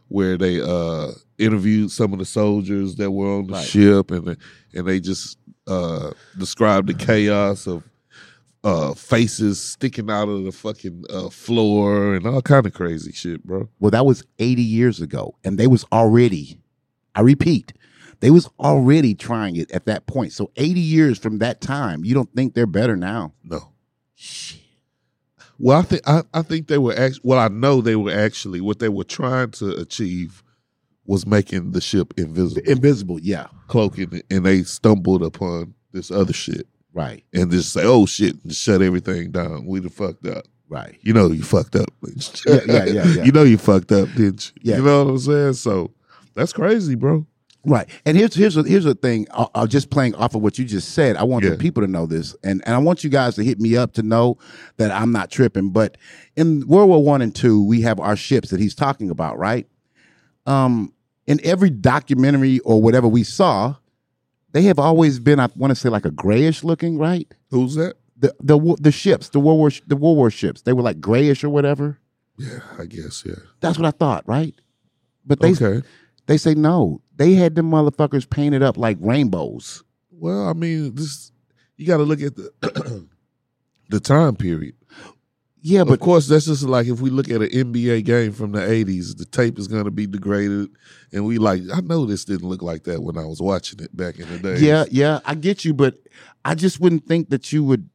where they uh interviewed some of the soldiers that were on the Right. ship, and and they just uh described the chaos of uh faces sticking out of the fucking uh floor and all kind of crazy shit, bro. Well, that was 80 years ago and they was already I repeat, they was already trying it at that point. So 80 years from that time, you don't think they're better now? No. Shit. Well, I think I, I think they were actually. Well, I know they were actually what they were trying to achieve was making the ship invisible, Invisible, yeah. cloaking it, and they stumbled upon this other shit Right. and just say, "Oh shit!" and shut everything down. We the fucked up. Right. You know you fucked up. Yeah, yeah, yeah, yeah. You know you fucked up, didn't you? Yeah. You know what I'm saying? So that's crazy, bro. Right. And here's here's a, here's a thing. I'll, I'll just playing off of what you just said. I want Yeah. the people to know this, and and I want you guys to hit me up to know that I'm not tripping. But in World War One and Two, we have our ships that he's talking about, right? Um, in every documentary or whatever we saw, they have always been, I want to say, like a grayish looking, right? Who's that? The the the ships, the World War the World War ships, they were like grayish or whatever. Yeah, I guess. Yeah. That's what I thought, right? But they okay. they say no. They had them motherfuckers painted up like rainbows. Well, I mean, this you got to look at the the time period. Yeah, but of course, that's just like if we look at an NBA game from the '80s, the tape is going to be degraded, and we like. I know this didn't look like that when I was watching it back in the day. yeah, yeah, I get you, but I just wouldn't think that you would.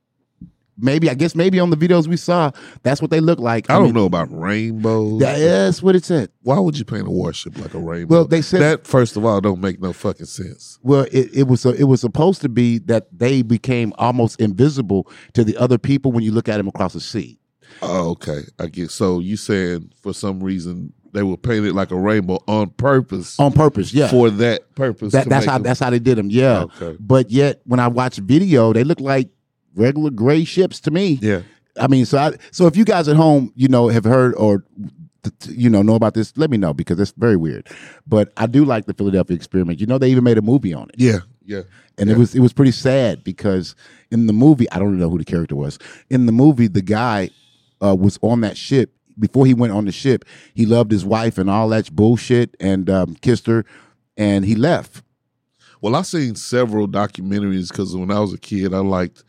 Maybe I guess maybe on the videos we saw, that's what they look like. I don't mean, know about rainbows. that- That's what it said. Why would you paint a warship like a rainbow? Well, they said that first of all don't make no fucking sense. Well, it, it was it was supposed to be that they became almost invisible to the other people when you look at them across the sea. Oh, okay, I get. So you saying for some reason they were painted like a rainbow on purpose on purpose. Yeah, for that purpose. that, that's how them- that's how they did them. Yeah, Okay. but yet when I watch video, they look like regular gray ships to me. Yeah. I mean, so I so if you guys at home, you know, have heard or you know know about this, let me know because it's very weird. But I do like the Philadelphia experiment. You know, they even made a movie on it. Yeah. Yeah. and Yeah. it was it was pretty sad because in the movie I don't know who the character was. In the movie, the guy uh, was on that ship before he went on the ship. He loved his wife and all that bullshit, and um, kissed her, and he left. Well, I've seen several documentaries because when I was a kid, I liked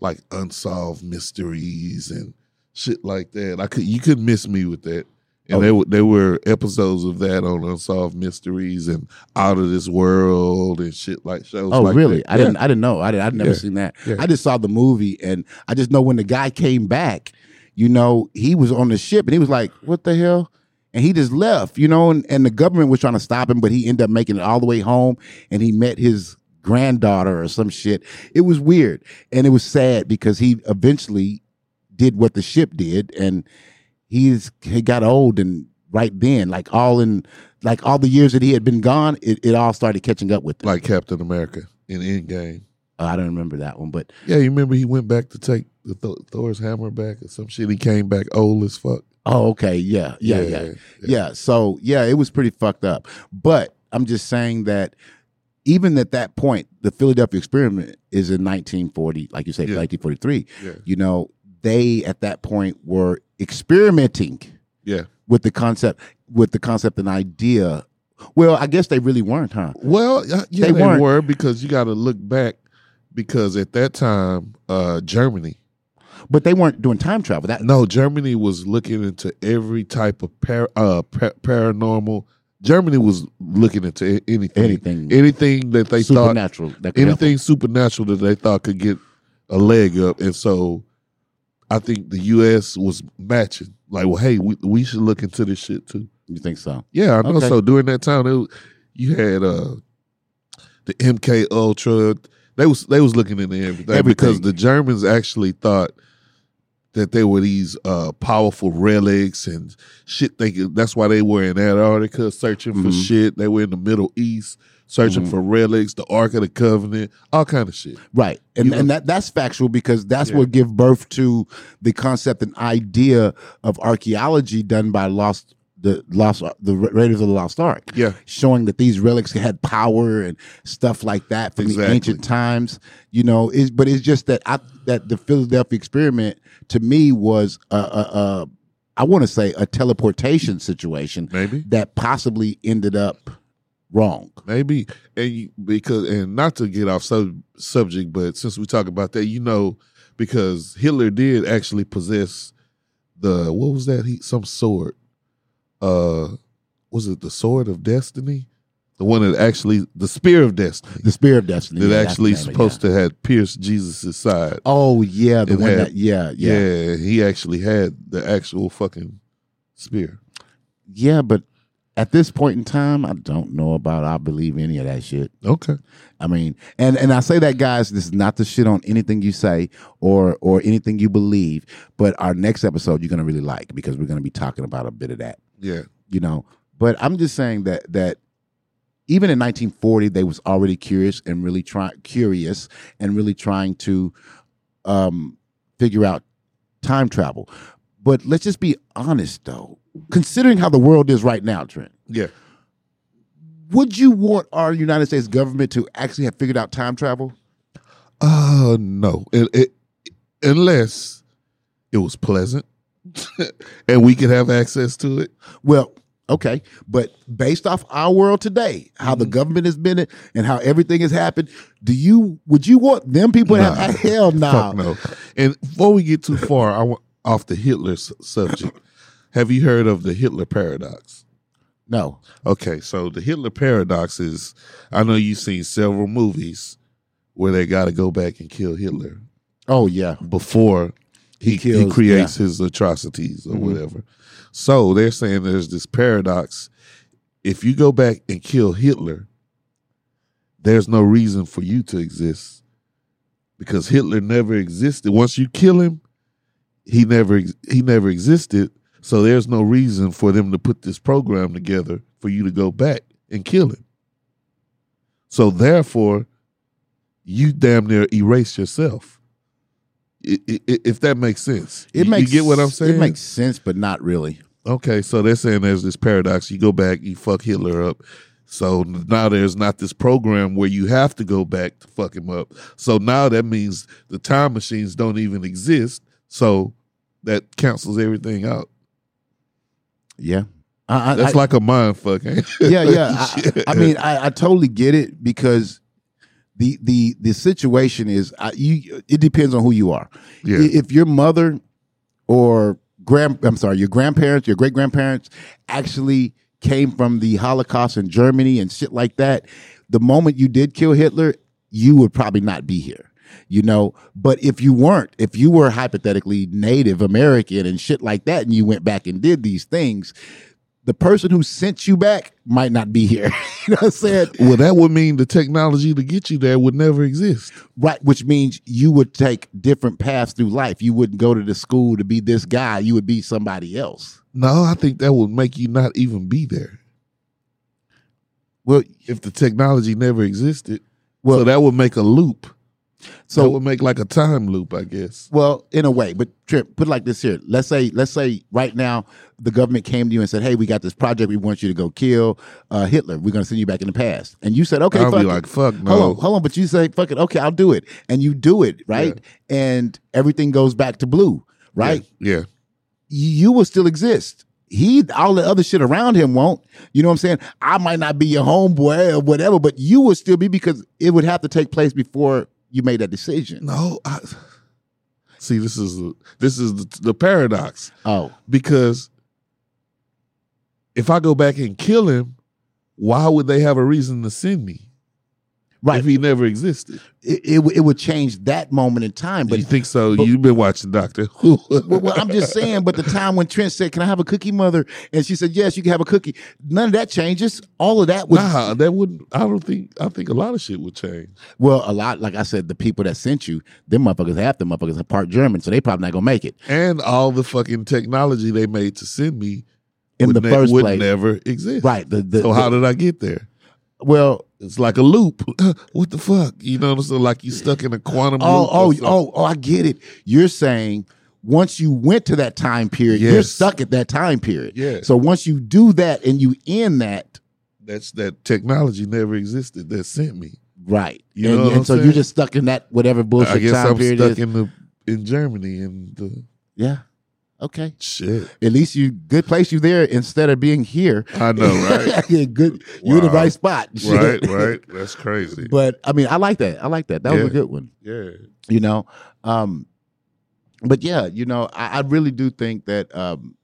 like unsolved mysteries and shit like that. I could you couldn't miss me with that. And Oh. they were they were episodes of that on Unsolved Mysteries and Out of This World and shit like shows. Oh, like really? that. I didn't. I didn't know. I did, I'd never Yeah. seen that. Yeah. I just saw the movie, and I just know when the guy came back, you know, he was on the ship, and he was like, "What the hell?" And he just left, you know, and, and the government was trying to stop him, but he ended up making it all the way home, and he met his granddaughter or some shit. It was weird, and it was sad because he eventually did what the ship did, and he's he got old and right then, like all in like all the years that he had been gone, it, it all started catching up with him. like Captain America in Endgame. Uh, I don't remember that one, but Yeah, you remember he went back to take the Thor, Thor's hammer back or some shit. He came back old as fuck. oh, okay, yeah, yeah, yeah, yeah, So yeah, it was pretty fucked up. But I'm just saying that even at that point, the Philadelphia experiment is in 1940, like you say, Yeah. 1943. Yeah. You know, they at that point were experimenting Yeah. with the concept, with the concept and idea. Well, I guess they really weren't, huh? Well, yeah, yeah, They they, weren't. were because you got to look back because at that time, uh, Germany, But they weren't doing time travel. That no, Germany was looking into every type of par- uh, pa- paranormal. Germany was looking into anything, anything anything that they thought, supernatural. that could help anything supernatural that they thought could get a leg up, and so I think the U.S. was matching. Like, well, hey, we we should look into this shit too. You think so? Yeah, I know. Okay. So during that time, it you had uh, the MK Ultra. They was they was looking into everything, Everything. because the Germans actually thought that they were these uh, powerful relics and shit. They could, that's why they were in Antarctica searching for Mhm. shit. They were in the Middle East searching Mhm. for relics, the Ark of the Covenant, all kind of shit. Right. And You know? and that that's factual because that's Yeah. what give birth to the concept and idea of archaeology done by lost the lost the Raiders of the Lost Ark. Yeah, Showing that these relics had power and stuff like that from the ancient times, you know. Is but it's just that I that the Philadelphia experiment to me was a, a, a I want to say a teleportation situation maybe. that possibly ended up wrong. Maybe, and you, because and not to get off sub, subject, but since we talk about that, you know, because Hitler did actually possess the what was that? He some sword. Uh, was it the sword of destiny? The one that actually the spear of destiny The Spear of Destiny that yeah, actually the it, supposed yeah. to have pierced Jesus' side. Oh yeah, the It one had- that yeah, yeah, Yeah. he actually had the actual fucking spear. yeah. But at this point in time, I don't know about I believe any of that shit. Okay, I mean, and and I say that, guys. This is not to shit on anything you say or or anything you believe. But our next episode, you're gonna really like because we're gonna be talking about a bit of that. Yeah, You know. But I'm just saying that that even in 1940, they was already curious and really try curious and really trying to um, figure out time travel. But let's just be honest, though. Considering how the world is right now, Trent, yeah. would you want our United States government to actually have figured out time travel? Uh no. It, it, unless it was pleasant and we could have access to it. Well, okay, but based off our world today, how Mm-hmm. the government has been and how everything has happened, do you would you want them people to Nah. have hell no? Fuck no. And before we get too far, I want off the Hitler subject. Have you heard of the Hitler paradox? No. Okay, so the Hitler paradox is I know you've seen several movies where they got to go back and kill Hitler Oh yeah. before he, He he, kills- creates his atrocities or Mhm. whatever. So they're saying there's this paradox. If you go back and kill Hitler, there's no reason for you to exist because Hitler never existed. Once you kill him, he never he never existed. So there's no reason for them to put this program together for you to go back and kill him. So therefore, you damn near erase yourself. If that makes sense, It You- makes you get what I'm saying. It makes sense, but not really. Okay, so they're saying there's this paradox. You go back, you fuck Hitler up. So now there's not this program where you have to go back to fuck him up. So now that means the time machines don't even exist. So that cancels everything out. Yeah. I, I, That's I- like a mind fuck. ain't yeah, yeah. I, I mean, I, I totally get it because the the the situation is I, you. It depends on who you are. yeah, If your mother or grand I'm sorry, your grandparents, your great grandparents actually came from the Holocaust in Germany and shit like that, the moment you did kill Hitler, you would probably not be here. You know, but if you weren't, if you were hypothetically Native American and shit like that, and you went back and did these things, the person who sent you back might not be here. you know what I'm saying? Well, that would mean the technology to get you there would never exist. Right, which means you would take different paths through life. You wouldn't go to the school to be this guy. You would be somebody else. No, I think that would make you not even be there Well, if the technology never existed. Well- so that would make a loop. So it would make like a time loop, I guess. Well, in a way, but Trip, put it like this here. Let's say, let's say right now the government came to you and said, "Hey, we got this project. We want you to go kill uh, Hitler. We're going to send you back in the past." And you said, "Okay, I'll fuck be it. like, fuck no. hold on, hold on." But you say, "Fuck it, okay, I'll do it," and you do it, right? And everything goes back to blue, right? Yeah. You, you will still exist. He, all the other shit around him won't. You know what I'm saying? I might not be your homeboy or whatever, but you will still be because it would have to take place before you made that decision. No, I see. This is this is the, the paradox Oh, because if I go back and kill him, why would they have a reason to send me right. if he never existed? it, it, would- it would change that moment in time. But you think so? but- You've been watching Doctor Who. well, well, I'm just saying. But the time when Trent said, "Can I have a cookie, mother?" and she said, "Yes, you can have a cookie," none of that changes. All of that would nah, that wouldn't. I don't think. I think a lot of shit would change. well, a lot. Like I said, the people that sent you, them motherfuckers, half them motherfuckers are part German, so they probably not gonna make it And all the fucking technology they made to send me in the ne- first would place. never exist. Right. The, the, So how did I get there? well, It's like a loop. what the fuck? You know what I'm saying? Like you stuck in a quantum oh, loop. oh, oh, oh, I get it. You're saying. Once you went to that time period, you're stuck at that time period. Yeah. So once you do that and you end that, That's that technology never existed that sent me. right? You and, know what and so you're just stuck in that whatever bullshit I guess time I'm period stuck is. in the in Germany and the yeah. Okay. shit. At least you good place you there instead of being here. I know, right? yeah, good. You're in the right spot. right, right. That's crazy. But I mean, I like that. I like that. That was a good one. yeah. You know. Um, but yeah, you know, I, I really do think that um,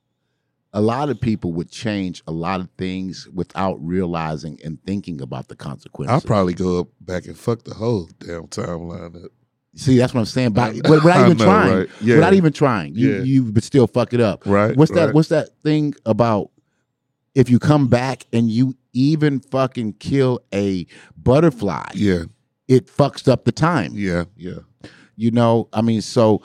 a lot of people would change a lot of things without realizing and thinking about the consequences. I'll probably go up back and fuck the whole damn timeline up. See, that's what I'm saying. By, without even know, trying, right? Yeah. without even trying, you Yeah. you would still fuck it up. Right. What's that? right. What's that thing about if you come back and you even fucking kill a butterfly, Yeah, it fucks up the time. yeah, yeah. You know, I mean, so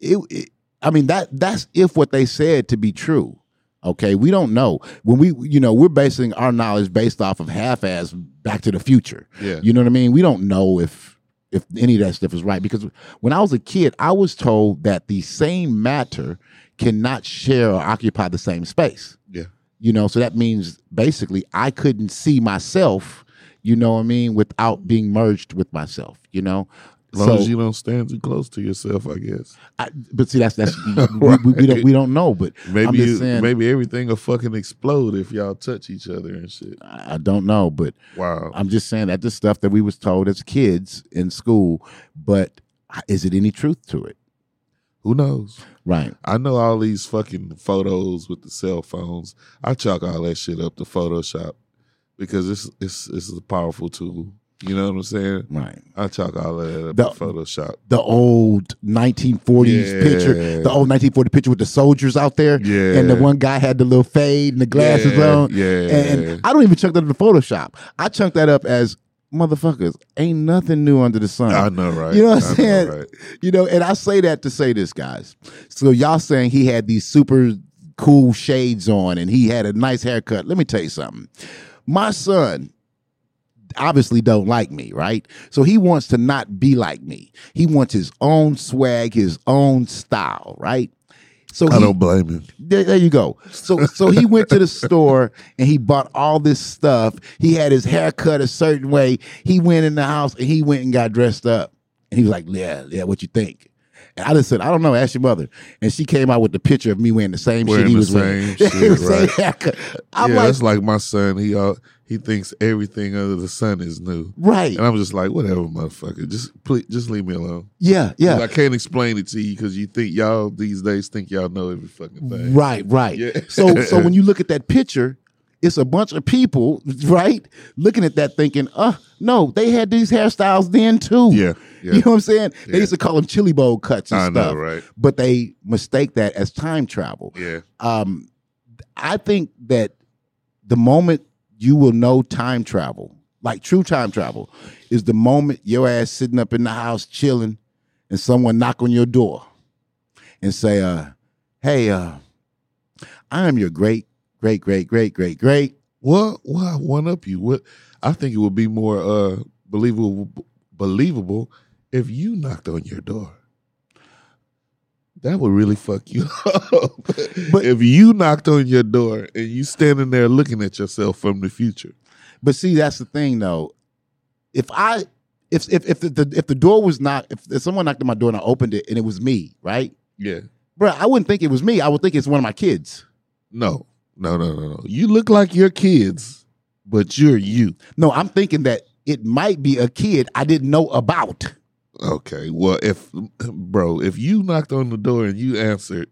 it, it I mean that that's if what they said to be true. Okay, we don't know when we, you know, we're basing our knowledge based off of half-ass Back to the Future. Yeah. You know what I mean? We don't know if if any of that stuff is right because when I was a kid, I was told that the same matter cannot share or occupy the same space. Yeah. You know, so that means basically I couldn't see myself, you know what I mean, without being merged with myself, you know? As long so, as you don't stand too close to yourself, I guess. I, but see, that's that's we, we, we don't we don't know. But Maybe you, saying, maybe everything will fucking explode if y'all touch each other and shit. I don't know. But Wow. I'm just saying that just stuff that we was told as kids in school. But is it any truth to it? Who knows? Right. I know all these fucking photos with the cell phones. I chalk all that shit up to Photoshop because it's it's it's a powerful tool. You know what I'm saying? Right. I chalk all of that up The- to Photoshop. The old 1940s Yeah. picture, the old 1940 picture with the soldiers out there, Yeah. and the one guy had the little fade and the glasses Yeah, on. yeah. And, and I don't even chunk that up to Photoshop. I chunk that up as motherfuckers. Ain't nothing new under the sun. I know, right? You know what I'm saying? right. You know, and I say that to say this, guys. So y'all saying he had these super cool shades on and he had a nice haircut. Let me tell you something. My son obviously don't like me, right? So he wants to not be like me. He wants his own swag, his own style, right? So I he, don't blame him. there, there you go. So so he went to the store and he bought all this stuff. He had his hair cut a certain way. He went in the house and he went and got dressed up. And he was like, "Yeah, yeah, what you think?" And I just said, I don't know, ask your mother. And she came out with the picture of me wearing the same Wearing shit he was wearing. shit, right. I'm yeah, like, that's like my son. He all, he thinks everything under the sun is new, right. and I'm just like, whatever, motherfucker. Just please, just leave me alone. Yeah, yeah. I can't explain it to you because you think y'all these days think y'all know every fucking thing. Right, right. Yeah. So so when you look at that picture, it's a bunch of people, right, looking at that thinking, uh, no, they had these hairstyles then too. Yeah, yeah. You know what I'm saying? They used to call them chili bowl cuts and I stuff. know, right? But they mistake that as time travel. Yeah, Um, I think that the moment you will know time travel, like true time travel, is the moment your ass sitting up in the house chilling and someone knock on your door and say, uh, hey, uh, I am your great, great, great, great, great, great. What? Why one up you? What? I think it would be more uh believable believable if you knocked on your door. That would really fuck you up. But- if you knocked on your door and you standing there looking at yourself from the future, But see, that's the thing though. If I if if if the, if the door was not if, if someone knocked on my door and I opened it and it was me, right? yeah, Bro, I wouldn't think it was me. I would think it's one of my kids. no, no, no, no, no. You look like your kids, but you're you. No, I'm thinking that it might be a kid I didn't know about. Okay, well, if bro, if you knocked on the door and you answered,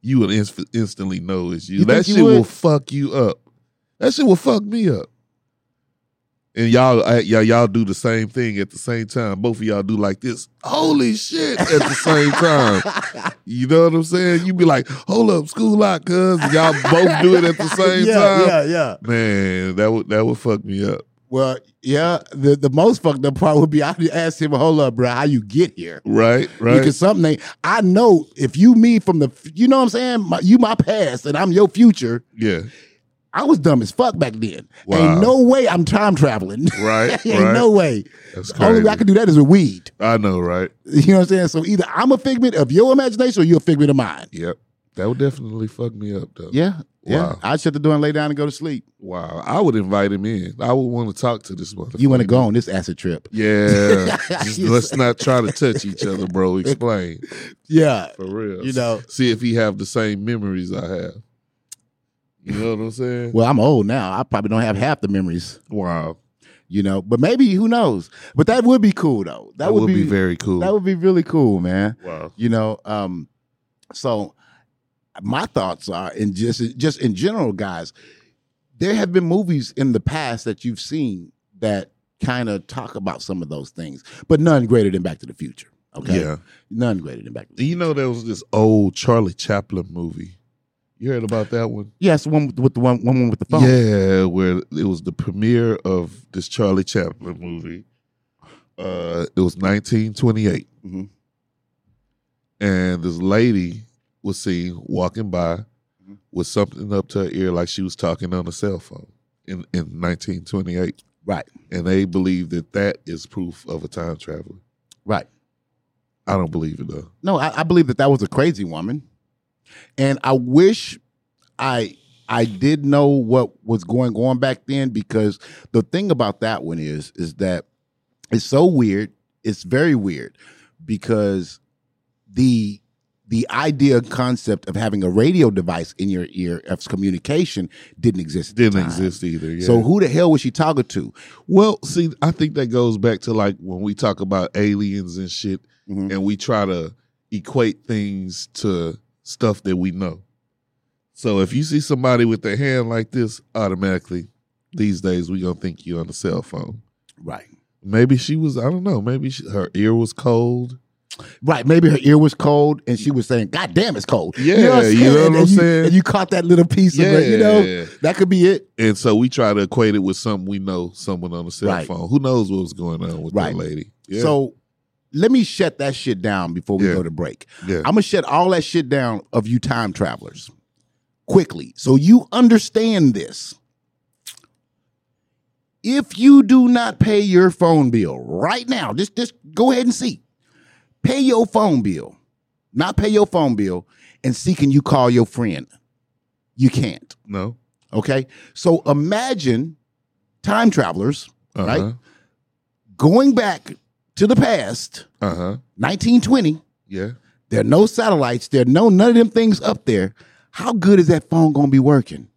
you would inst- instantly know it's you. You that you shit will fuck you up. That shit will fuck me up. And y'all, y'all, y'all do the same thing at the same time. Both of y'all do like this. Holy shit! At the same time, you know what I'm saying? You be like, "Hold up, school out, cuz." Y'all both do it at the same yeah, time. yeah, yeah. Man, that would that would fuck me up. Well, yeah. The the most fucked up part would be I ask him, "Hold up, bro, how you get here?" Right, right. Because something I know if you me from the, you know what I'm saying? My, you my past and I'm your future. yeah, I was dumb as fuck back then. Wow. Ain't no way I'm time traveling. right, Ain't right. no way. That's The only way I crazy. can do that is with weed. I know, right? You know what I'm saying? So either I'm a figment of your imagination or you're a figment of mine. Yep. That would definitely fuck me up though. Yeah. Yeah. Wow. I'd shut the door and lay down and go to sleep. Wow. I would invite him in. I would want to talk to this motherfucker. You want to go on this acid trip. Yeah. Just let's not try to touch each other, bro. Explain. Yeah. For real. You know. See if he have the same memories I have. You know what I'm saying? Well, I'm old now. I probably don't have half the memories, wow. you know. But maybe who knows? But that would be cool though. That, That, would be, very cool. that would be really cool, man. wow. You know, um, so my thoughts are in just just in general, guys. There have been movies in the past that you've seen that kind of talk about some of those things, but none greater than Back to the Future. Okay, Yeah. none greater than Back to the You know there was this old Charlie Chaplin movie. You heard about that one? Yes, one with, the one one with the phone. Yeah, where it was the premiere of this Charlie Chaplin movie. Uh, it was 1928, Mhm. and this lady was seen walking by Mhm. with something up to her ear, like she was talking on a cell phone in in 1928, Right, and they believe that that is proof of a time traveler. right. I don't believe it though. No, I, I believe that that was a crazy woman, and I wish I I did know what was going on back then because the thing about that one is is that it's so weird. It's very weird because the the idea concept of having a radio device in your ear of communication didn't exist. Didn't exist either. Yeah. So who the hell was she talking to? Well, see, I think that goes back to like when we talk about aliens and shit, Mhm. and we try to equate things to stuff that we know. So if you see somebody with their hand like this, automatically these days we gonna think you on the cell phone. Right. Maybe she was, I don't know, maybe she, her ear was cold. Right, maybe her ear was cold and she was saying, God damn, it's cold. Yeah, what I'm you know what And I'm you- saying? And you caught that little piece of it, you know? That could be it. And so we try to equate it with something we know, someone on the cell Right. phone. Who knows what was going on with Right. that lady? Yeah. So let me shut that shit down before we Yeah. go to break. yeah. I'm gonna shut all that shit down of you time travelers quickly so you understand this. If you do not pay your phone bill right now, just just go ahead and see. Pay your phone bill, not pay your phone bill, and see can you call your friend? You can't. no. Okay, so imagine time travelers Uh-huh. Right? going back to the past, Uh-huh. 1920 Yeah. There are no satellites. There are no none of them things up there. How good is that phone going to be working?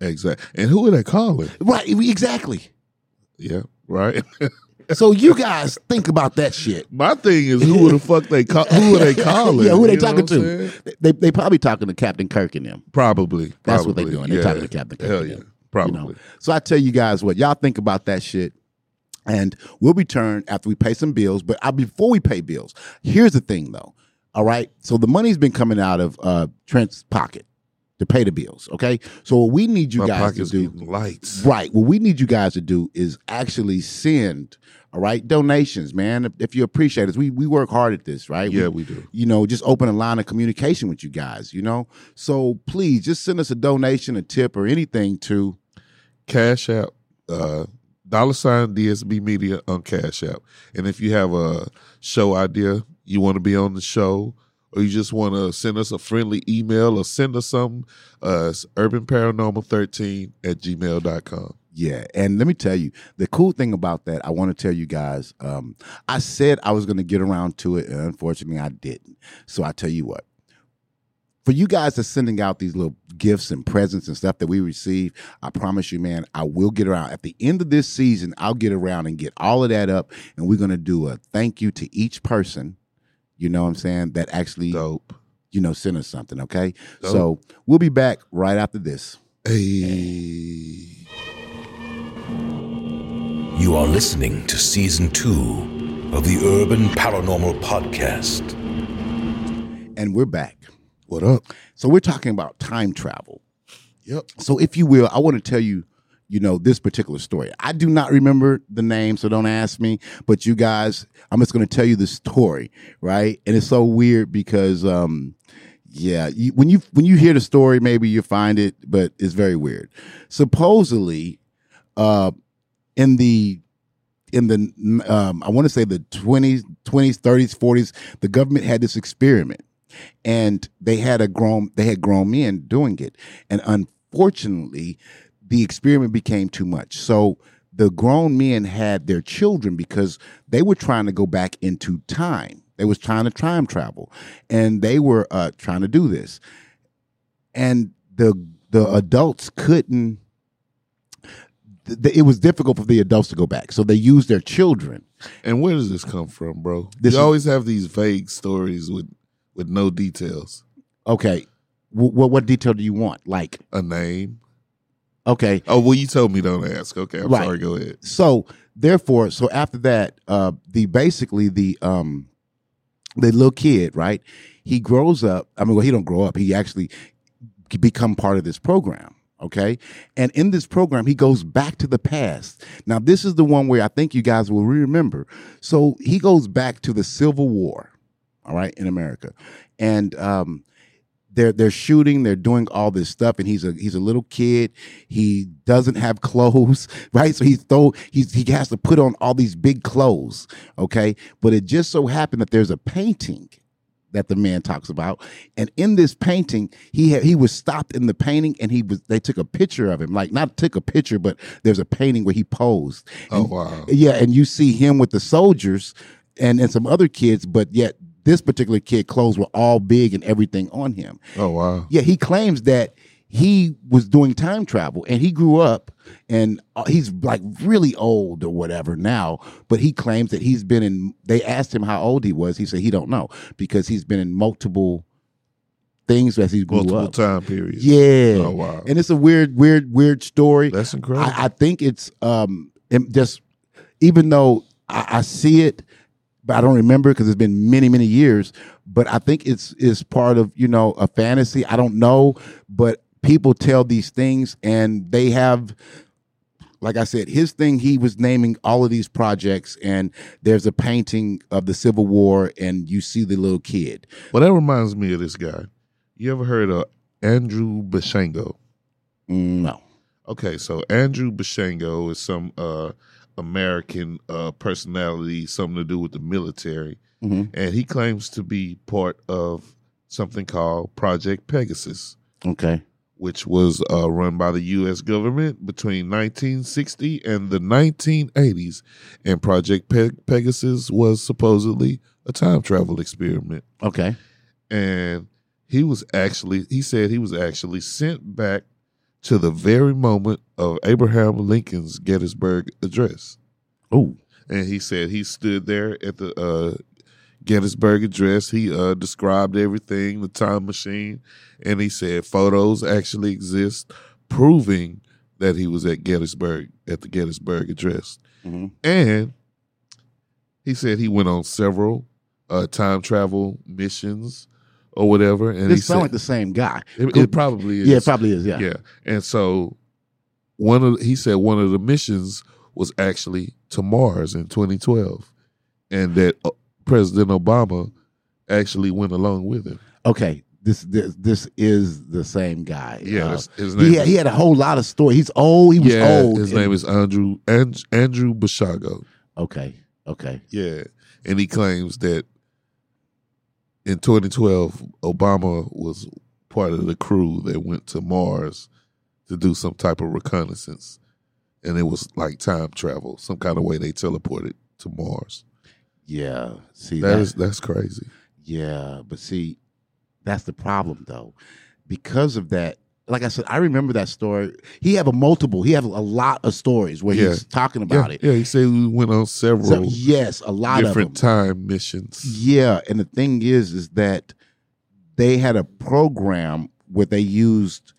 Exactly. And who are they calling? Right, exactly. Yeah, right. So you guys think about that shit. My thing is who the fuck they call? Who are they calling? yeah, who they You talking to? They they probably talking to Captain Kirk and them. Probably. That's what they probably. doing. They Yeah. talking to Captain Kirk Hell yeah. Probably. You know? So I tell you guys what y'all think about that shit, and we'll return after we pay some bills. But I, before we pay bills, here's the thing though. All right, so the money's been coming out of uh, Trent's pocket to pay the bills. Okay, so what we need you My guys to do, lights. right? What we need you guys to do is actually send. All right, donations, man. If, if you appreciate us, we we work hard at this, right? Yeah, we do. you know, just open a line of communication with you guys, you know? So please just send us a donation, a tip, or anything to Cash App, uh, dollar sign DSB Media on Cash App. And if you have a show idea, you want to be on the show, or you just want to send us a friendly email or send us something, uh, it's urbanparanormal13 at gmail.com. Yeah, and let me tell you, the cool thing about that, I want to tell you guys, um, I said I was going to get around to it, and unfortunately, I didn't. So I tell you what, for you guys that's sending out these little gifts and presents and stuff that we receive, I promise you, man, I will get around. At the end of this season, I'll get around and get all of that up, and we're going to do a thank you to each person. You know what I'm saying? That actually, Dope. you know, send us something. Okay, Dope. so we'll be back right after this. Hey. You are listening to season two of the Urban Paranormal Podcast. And we're back. What up? So we're talking about time travel. Yep. So if you will, I want to tell you, you know, this particular story. I do not remember the name, so don't ask me. But you guys, I'm just going to tell you the story, right? And it's so weird because, um, yeah, you, when you when you hear the story, maybe you find it, but it's very weird. Supposedly, uh, in the in the um, I want to say the 20s, 20s, 30s, 40s, the government had this experiment and they had a grown they had grown men doing it. And unfortunately the experiment became too much. So the grown men had their children because they were trying to go back into time. They was trying to time travel. And they were uh, trying to do this. And the the adults couldn't it was difficult for the adults to go back. So they used their children. And where does this come from, bro? This you always have these vague stories with with no details. okay what what detail do you want like A name. okay Oh, well, you told me don't ask. Okay, I'm Right. sorry. Go ahead. so therefore so after that uh the basically the um the little kid right he grows up i mean well he don't grow up he actually become part of this program okay and in this program he goes back to the past now this is the one where i think you guys will remember so he goes back to the civil war all right in america and um they're they're shooting, they're doing all this stuff, and he's a he's a little kid. He doesn't have clothes, right? So he's throw he's he has to put on all these big clothes, okay? But it just so happened that there's a painting that the man talks about, and in this painting, he had, he was stopped in the painting, and he was they took a picture of him, like not took a picture, but there's a painting where he posed. Oh wow. yeah, and you see him with the soldiers and and some other kids, but yet this particular kid clothes were all big and everything on him. Oh wow. Yeah, he claims that he was doing time travel and he grew up and uh, he's like really old or whatever now, but he claims that he's been in they asked him how old he was. He said he don't know because he's been in multiple things as he grew Multiple up. Multiple time periods. Yeah. Oh wow. And it's a weird weird weird story. That's incredible. I, I think it's um just even though I, I see it, but I don't remember because it's been many many years. But I think it's is part of you know a fantasy. I don't know, but people tell these things and they have. Like I said, his thing, he was naming all of these projects, and there's a painting of the Civil War, and you see the little kid. well, that reminds me of this guy. You ever heard of Andrew Basiago? Mm, No. Okay, so Andrew Basiago is some uh American uh personality, something to do with the military, Mhm. and he claims to be part of something called Project Pegasus. Okay. which was uh, run by the U.S. government between 1960 and the 1980s. And Project Pe- Pegasus was supposedly a time travel experiment. Okay. and he was actually he said he was actually sent back to the very moment of Abraham Lincoln's Gettysburg Address. Oh, and he said he stood there at the uh, Gettysburg Address. He uh, described everything, the time machine, and he said photos actually exist proving that he was at Gettysburg at the Gettysburg Address. Mhm. And he said he went on several uh, time travel missions or whatever. And he this sounds like the same guy. it, it probably is. Yeah, it probably is. Yeah. Yeah. And so one of he said one of the missions was actually to Mars in 2012 and that uh, President Obama actually went along with him. Okay. This this this is the same guy. Yeah, Uh, his name he had, he had a whole lot of story. He's old. He was yeah, old. his and- name is Andrew Andrew, Andrew Basiago. Okay. Okay. Yeah. And he claims that in 2012 Obama was part of the crew that went to Mars to do some type of reconnaissance and it was like time travel, some kind of way they teleported to Mars. Yeah. See That that is that's crazy. Yeah, but see, that's the problem though. Because of that, like I said, I remember that story. He have a multiple. He have a lot of stories where Yeah. he's talking about yeah, it. yeah, he said we went on So, several yes, a lot different time missions. Yeah, and the thing is, is that they had a program where they used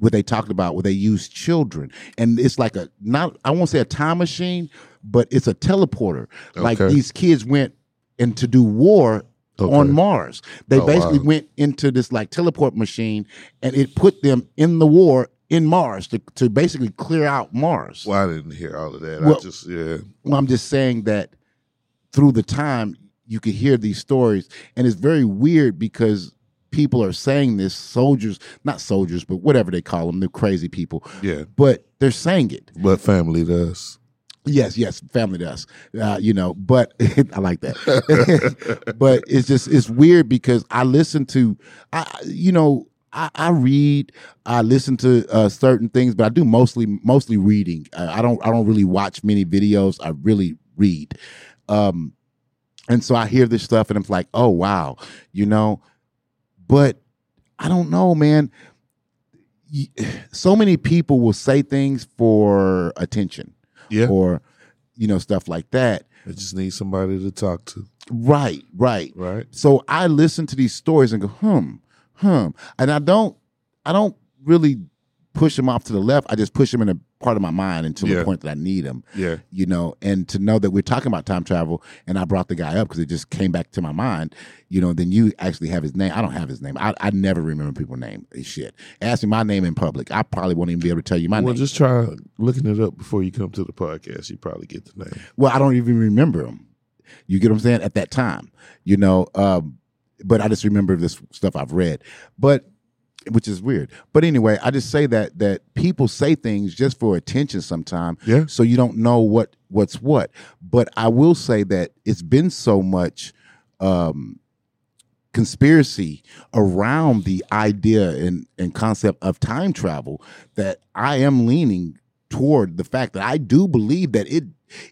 what they talked about where they used children and it's like a not i won't say a time machine but it's a teleporter like these kids went and to do war Okay. on mars they Oh, basically wow. went into this like teleport machine and it put them in the war in mars to, to basically clear out mars Well, I didn't hear all of that. I just yeah. well, I'm just saying that through the time you could hear these stories, and it's very weird because people are saying this. Soldiers, not soldiers, but whatever they call them, they're crazy people. Yeah. But they're saying it. But family does. Yes, yes, family does. Uh, you know, but I like that. but it's just it's weird because I listen to, I you know. I, I read, I listen to uh, certain things, but I do mostly mostly reading. I, I don't I don't really watch many videos. I really read, um, and so I hear this stuff, and I'm like, oh wow, you know. But I don't know, man. So many people will say things for attention Yeah. or you know stuff like that I just need somebody to talk to. right right Right. so i listen to these stories and go hmm hmm and i don't i don't really push him off to the left i just push him in a part of my mind until Yeah. the point that i need him. Yeah. you know and to know that we're talking about time travel and i brought the guy up because it just came back to my mind you know then you actually have his name i don't have his name i, I never remember people's name shit ask me my name in public i probably won't even be able to tell you my well, name Well, just try looking it up before you come to the podcast. You probably get the name. Well, I don't even remember him. You get what I'm saying? At that time, you know, um, but I just remember this stuff I've read. But which is weird. But anyway, I just say that that people say things just for attention sometimes. Yeah. So you don't know what what's what. But I will say that it's been so much um conspiracy around the idea and, and concept of time travel that I am leaning toward the fact that I do believe that it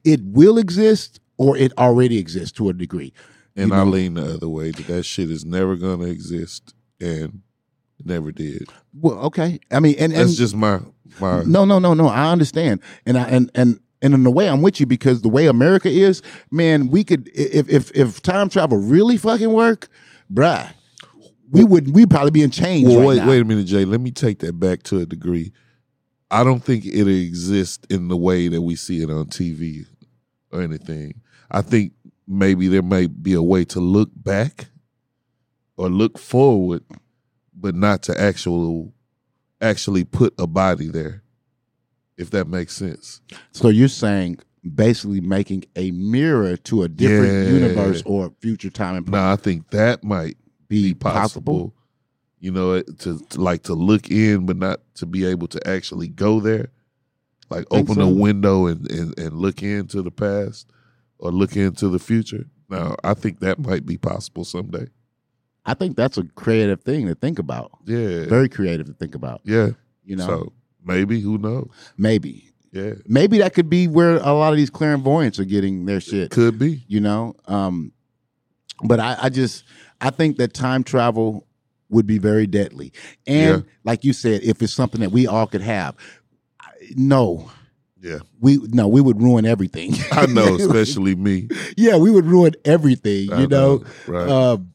it will exist or it already exists to a degree. And You I lean the other way that that shit is never gonna exist and never did. Well, okay. I mean, and, and That's just my my no, no, no, no. I understand, and I and and and in a way, I'm with you because the way America is, man, we could if if if time travel really fucking work, bruh, we would we'd probably be in chains Well, right wait, now. wait a minute, Jay. Let me take that back to a degree. I don't think it exists in the way that we see it on TV or anything. I think maybe there may be a way to look back or look forward, but not to actual actually put a body there. If that makes sense. So you're saying basically making a mirror to a different Yeah. universe or future time and place Now I think that might be be possible. You know, to, to like to look in, but not to be able to actually go there. Like Think open so? a window and, and, and look into the past or look into the future. Now, I think that might be possible someday. I think that's a creative thing to think about. Yeah. Very creative to think about. yeah. You know, So maybe, who knows? maybe Yeah. maybe that could be where a lot of these clairvoyants are getting their shit. Could be. You know, um, but I, I just I think that time travel would be very deadly. And Yeah. like you said, if it's something that we all could have, no, Yeah, we no, we would ruin everything. I know, especially me. yeah, we would ruin everything. I You know, right? Um,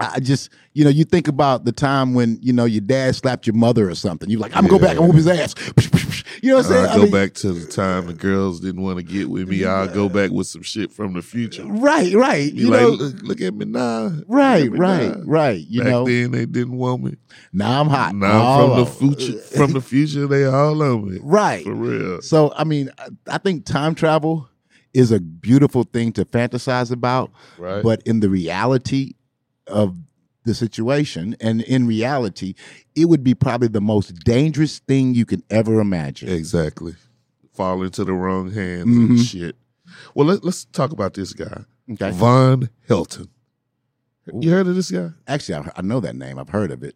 I I just, you know, you think about the time when you know your dad slapped your mother or something. You're like, I'm gonna go back and whoop his ass. You know what I'm saying? I I go mean, back to the time the girls didn't want to get with me. I'll go back with some shit from the future. Right, right. Be You like, know, look, look at me now. Right, me right, now. right. You Back know, then they didn't want me. now I'm hot. Now All from the future, from the future, they all on me. Right. For real. So, I mean, I- I think time travel is a beautiful thing to fantasize about, Right. but in the reality of the situation and in reality, it would be probably the most dangerous thing you can ever imagine. Exactly. Fall into the wrong hands Mhm. and shit. Well, let, let's talk about this guy, Okay. Von Helton. You heard of this guy? Actually, I, I know that name. I've heard of it.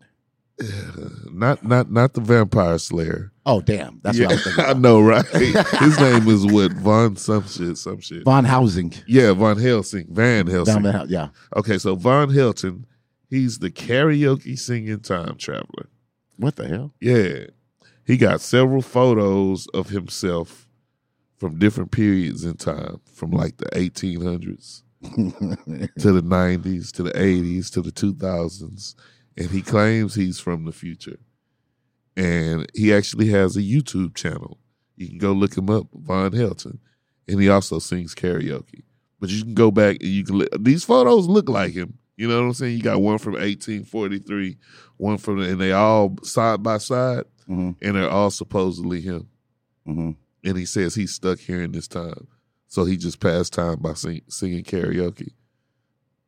Not not not the Vampire Slayer. Oh, damn. That's what I was thinking. I know, right? His name is what? Von some shit, some shit. Von Housing. Yeah, Von Helsing, Van Helsing. house. Yeah. Okay, so Von Helton, he's the karaoke singing time traveler. What the hell? Yeah. He got several photos of himself from different periods in time, from like the 1800s to the 90s to the 80s to the 2000s. And he claims he's from the future. And he actually has a YouTube channel. You can go look him up, Von Helton. And he also sings karaoke. But you can go back and you can, li- these photos look like him. You know what I'm saying? You got one from 1843, one from, and they all side by side, Mhm. and they're all supposedly him. hmm And he says he's stuck here in this time. So he just passed time by sing, singing karaoke,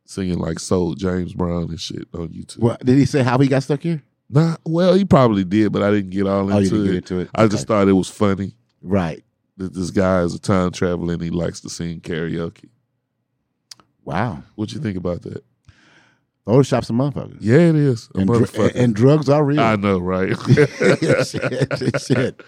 singing like Soul James Brown and shit on YouTube. Well, did he say how he got stuck here? Nah, well, he probably did, but I didn't get all Oh, you into didn't it. get into it. I just thought it was funny right. that this guy is a time traveler and he likes to sing karaoke. Wow. What you think about that? Photoshop's a motherfucker. Yeah, it is. A And, motherfucker. and drugs are real. I know, right? shit, shit.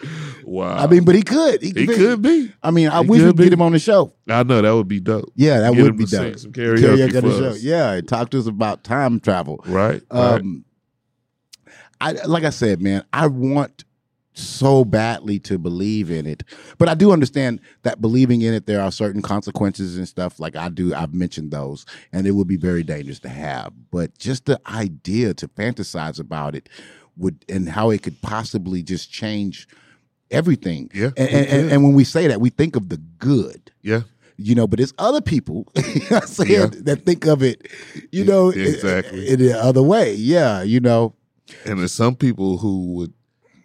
Wow. I mean, but he could. He, he could be. I mean, I He wish we could could be. get him on the show. I know that would be dope. Yeah, that Get would be dope. some karaoke on the show. Yeah, talk to us about time travel. Right. right. Um, I like I said, man, I want so badly to believe in it, but I do understand that believing in it, there are certain consequences and stuff. Like I do, I've mentioned those, and it would be very dangerous to have. But just the idea to fantasize about it would, and how it could possibly just change everything. Yeah, and, and, and, and when we say that, we think of the good yeah. you know, but it's other people you know what I'm saying, Yeah. that think of it, you know, exactly. in, in the other way. Yeah, you know, And there's some people who would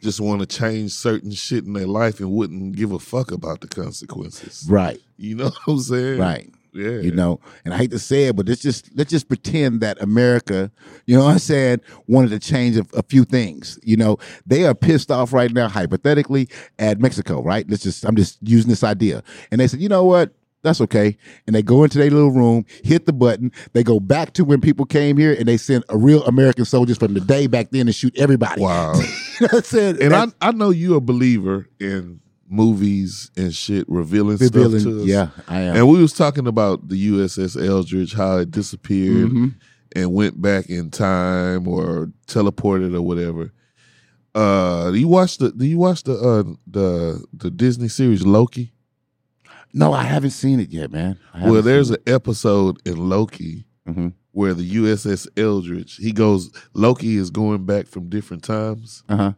just want to change certain shit in their life and wouldn't give a fuck about the consequences. right, You know what I'm saying? right. Yeah. You know, and I hate to say it, but let's just let's just pretend that America, you know what I'm saying, wanted to change a, a few things. You know, they are pissed off right now, hypothetically, at Mexico, right? Let's just I'm just using this idea. And they said, you know what? That's okay. And they go into their little room, hit the button. They go back to when people came here and they send a real American soldiers from the day back then to shoot everybody. Wow. you what I'm and I That's I know you're a believer in movies and shit revealing, revealing- stuff to us. Yeah, I am. And we was talking about the USS Eldridge, how it disappeared Mhm. and went back in time or teleported or whatever. Uh, do you watch the do you watch the uh the the Disney series Loki? No, I haven't seen it yet, man. Well, there's an episode in Loki. Mhm. where the USS Eldridge he goes Loki is going back from different times uh-huh.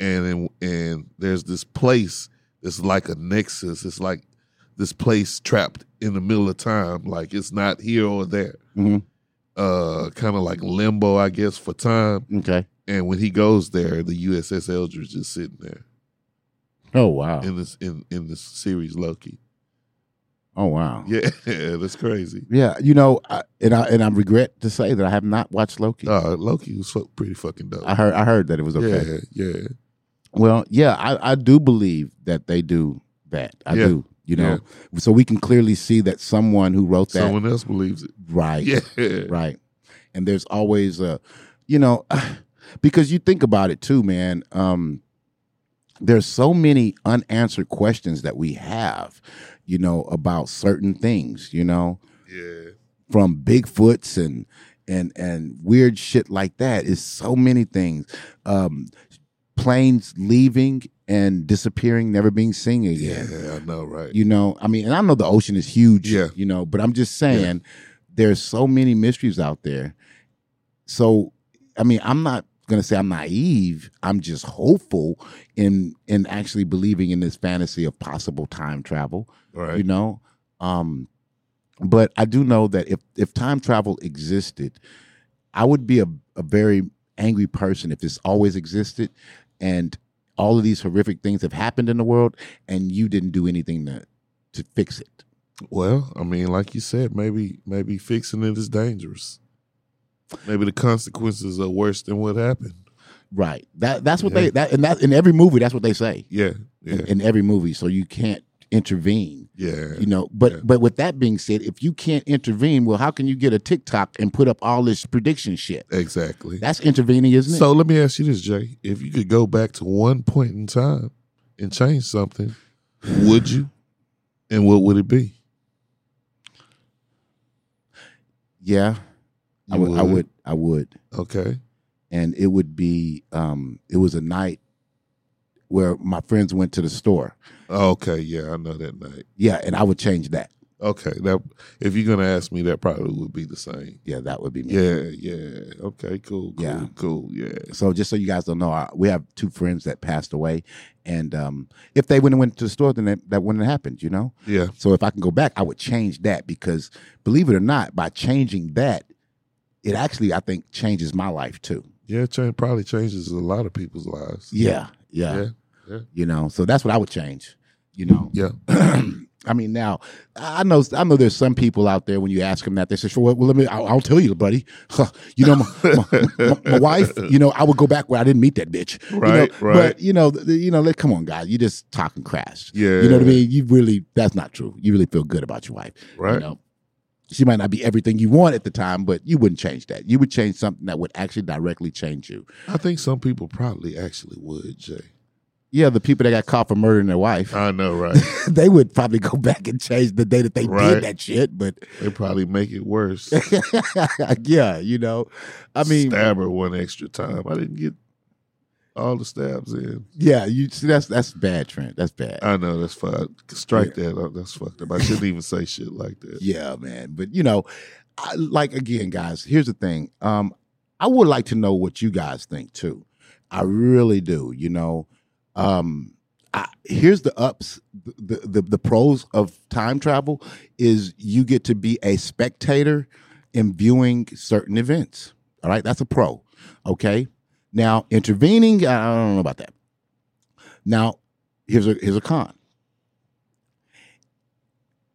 and in, and there's this place that's like a nexus. It's like this place trapped in the middle of time, like it's not here or there. Mhm. Uh, kind of like limbo, I guess, for time. Okay. And when he goes there, the USS Eldridge is sitting there Oh wow. in this in in this series Loki. Oh wow. Yeah, that's crazy. Yeah, you know, I, and I and I regret to say that I have not watched Loki. Uh, Loki was fu- pretty fucking dope. I heard I heard that it was okay. Yeah, yeah. Well, yeah, I, I do believe that they do that. I Yeah. do. You know, so we can clearly see that someone who wrote that Someone else believes it. right, Yeah, right, and there's always a, you know, because you think about it too, man. Um, there's so many unanswered questions that we have, you know, about certain things. You know, yeah. from Bigfoots and and and weird shit like that is so many things. Um, planes leaving and disappearing, never being seen again. Yeah, I know, right? You know, I mean, and I know the ocean is huge. Yeah. You know, but I'm just saying, there's so many mysteries out there. So, I mean, I'm not gonna say I'm naive. I'm just hopeful in in actually believing in this fantasy of possible time travel. right. You know, um, but I do know that if if time travel existed, I would be a a very angry person if this always existed and all of these horrific things have happened in the world and you didn't do anything to to fix it. Well, I mean, like you said, maybe maybe fixing it is dangerous. Maybe the consequences are worse than what happened. Right. That that's what Yeah. they that and that in every movie that's what they say. Yeah, yeah, In, in every movie. So you can't intervene. yeah. You know, but Yeah. but with that being said, if you can't intervene, well, how can you get a TikTok and put up all this prediction shit? Exactly. That's intervening, isn't it? So let me ask you this, Jay: If you could go back to one point in time and change something, would you? And what would it be? yeah, I You would, I would, I would, Okay. and it would be. Um, it was a night where my friends went to the store. Okay. Yeah, I know that night. Yeah, and I would change that. Okay. That if you're gonna ask me, that probably would be the same. Yeah, that would be me. Yeah. Yeah. Okay. Cool. Cool. Yeah. Cool. Yeah. So just so you guys don't know, our, we have two friends that passed away, and um, if they wouldn't have went to the store, then that, that wouldn't have happened. You know. Yeah. So if I can go back, I would change that because believe it or not, by changing that, it actually I think changes my life too. Yeah. Change probably changes a lot of people's lives. Yeah, yeah. Yeah. yeah. You know, so that's what I would change. You know. Yeah. I mean, now I know I know there's some people out there when you ask them that they say, "Sure, well, let me. I'll, I'll tell you, buddy. Huh, you know, my, my, my, my wife. You know, I would go back where I didn't meet that bitch. You know, Right, right. But you know, th- you know, like, come on, guys, you just talking crash. Yeah. You know what I mean? You really that's not true. You really feel good about your wife. Right. You know, she might not be everything you want at the time, but you wouldn't change that. You would change something that would actually directly change you. I think some people probably actually would, Jay. Yeah, the people that got caught for murdering their wife, I know, right? they would probably go back and change the day that they Right. did that shit. But they probably make it worse. yeah, you know, I mean, stab her one extra time. I didn't get all the stabs in. yeah, you see, that's that's bad, Trent. That's bad. I know that's fine. Strike that. up. That's fucked up. I shouldn't even say shit like that. Yeah, man. But you know, I, like again, guys. Here's the thing. Um, I would like to know what you guys think too. I really do. You know, um, I, here's the ups. The, the the pros of time travel is you get to be a spectator in viewing certain events. All right, that's a pro. Okay. Now intervening, I don't know about that. Now, here's a here's a con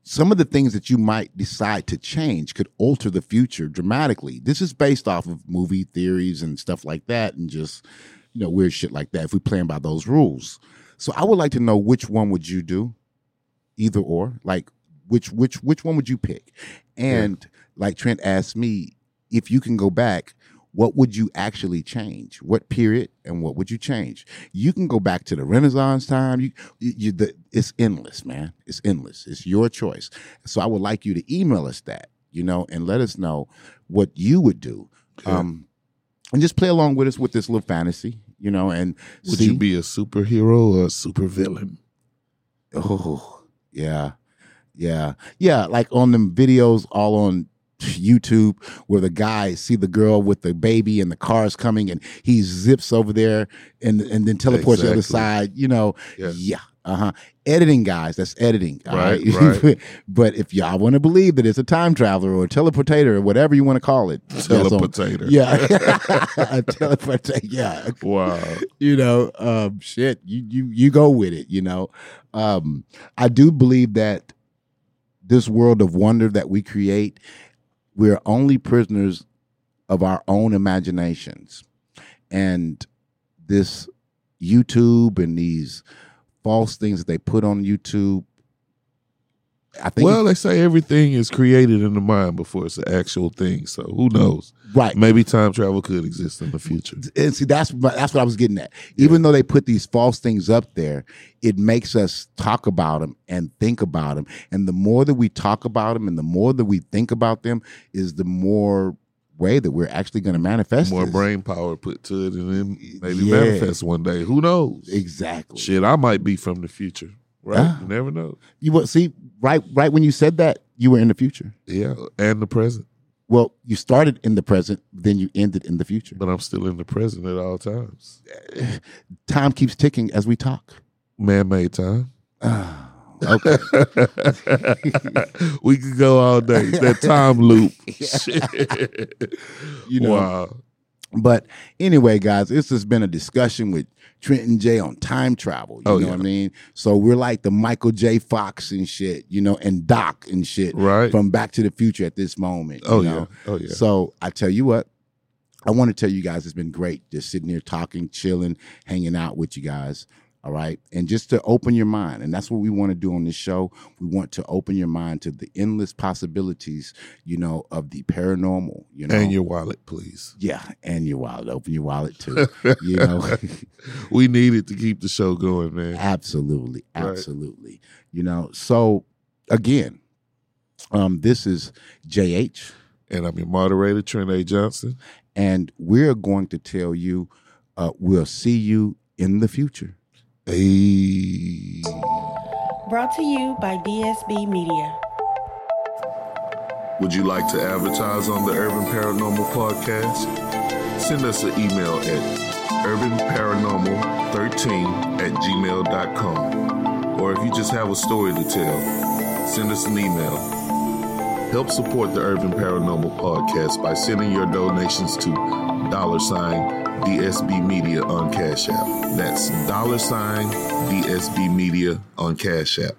some of the things that you might decide to change could alter the future dramatically. This is based off of movie theories and stuff like that, and just you know weird shit like that. If we playing by those rules, so I would like to know which one would you do, either or, like which which which one would you pick? And like Trent asked me, if you can go back, what would you actually change? What period and what would you change? You can go back to the Renaissance time. You, you, the, it's endless, man. It's endless. It's your choice. So I would like you to email us that, you know, and let us know what you would do. Yeah. Um, and just play along with us with this little fantasy, you know, and Would see. you be a superhero or a supervillain? Oh, yeah. Yeah. Yeah. Like on them videos all on YouTube where the guy see the girl with the baby and the car's coming and he zips over there and and then teleports to the other side, you know. Yeah. Yeah. Uh-huh. Editing, guys. That's editing. all Right, right. but if y'all want to believe that it's a time traveler or a teleportator or whatever you want to call it. that's on- Teleportator. Yeah. a teleportator. Yeah Wow. you know um shit you you you go with it you know um i do believe that this world of wonder that we create we're only prisoners of our own imaginations. And this youtube and these false things that they put on youtube I think Well, they say everything is created in the mind before it's an actual thing. So who mm, knows? right. Maybe time travel could exist in the future. and see that's what- that's what I was getting at. Even though they put these false things up there, it makes us talk about them and think about them. And the more that we talk about them, and the more that we think about them, is the more way that we're actually going to manifest More this. brain power put to it, and then maybe Yeah. manifest one day. Who knows? Exactly. Shit, I might be from the future. Right? Ah. You never know. You what? See, right, right when you said that, you were in the future. Yeah, and the present. Well, you started in the present, then you ended in the future. But I'm still in the present at all times. Time keeps ticking as we talk. Man-made time. okay. we could go all day. That time loop. Shit. You know. wow. But anyway, guys, this has been a discussion with Trent and J on time travel. You Oh, know yeah. what I mean? So we're like the Michael J. Fox and shit, you know, and Doc and shit Right. from Back to the Future at this moment. Oh, you oh know? yeah. Oh yeah. So I tell you what, I want to tell you guys it's been great just sitting here talking, chilling, hanging out with you guys. All right. And just to open your mind. And that's what we want to do on this show. We want to open your mind to the endless possibilities, you know, of the paranormal, you know. and your wallet, please. yeah, and your wallet. Open your wallet too. you know. we need it to keep the show going, man. absolutely. Right. Absolutely. You know, so again, um, this is JH. And I'm your moderator, Trent A. Johnson. and we're going to tell you uh, we'll see you in the future. Hey. Brought to you by DSB Media. Would you like to advertise on the Urban Paranormal Podcast? Send us an email at urbanparanormal13 at gmail.com. Or if you just have a story to tell, send us an email. Help support the Urban Paranormal Podcast by sending your donations to dollar sign DSB Media on Cash App. That's dollar sign DSB Media on Cash App.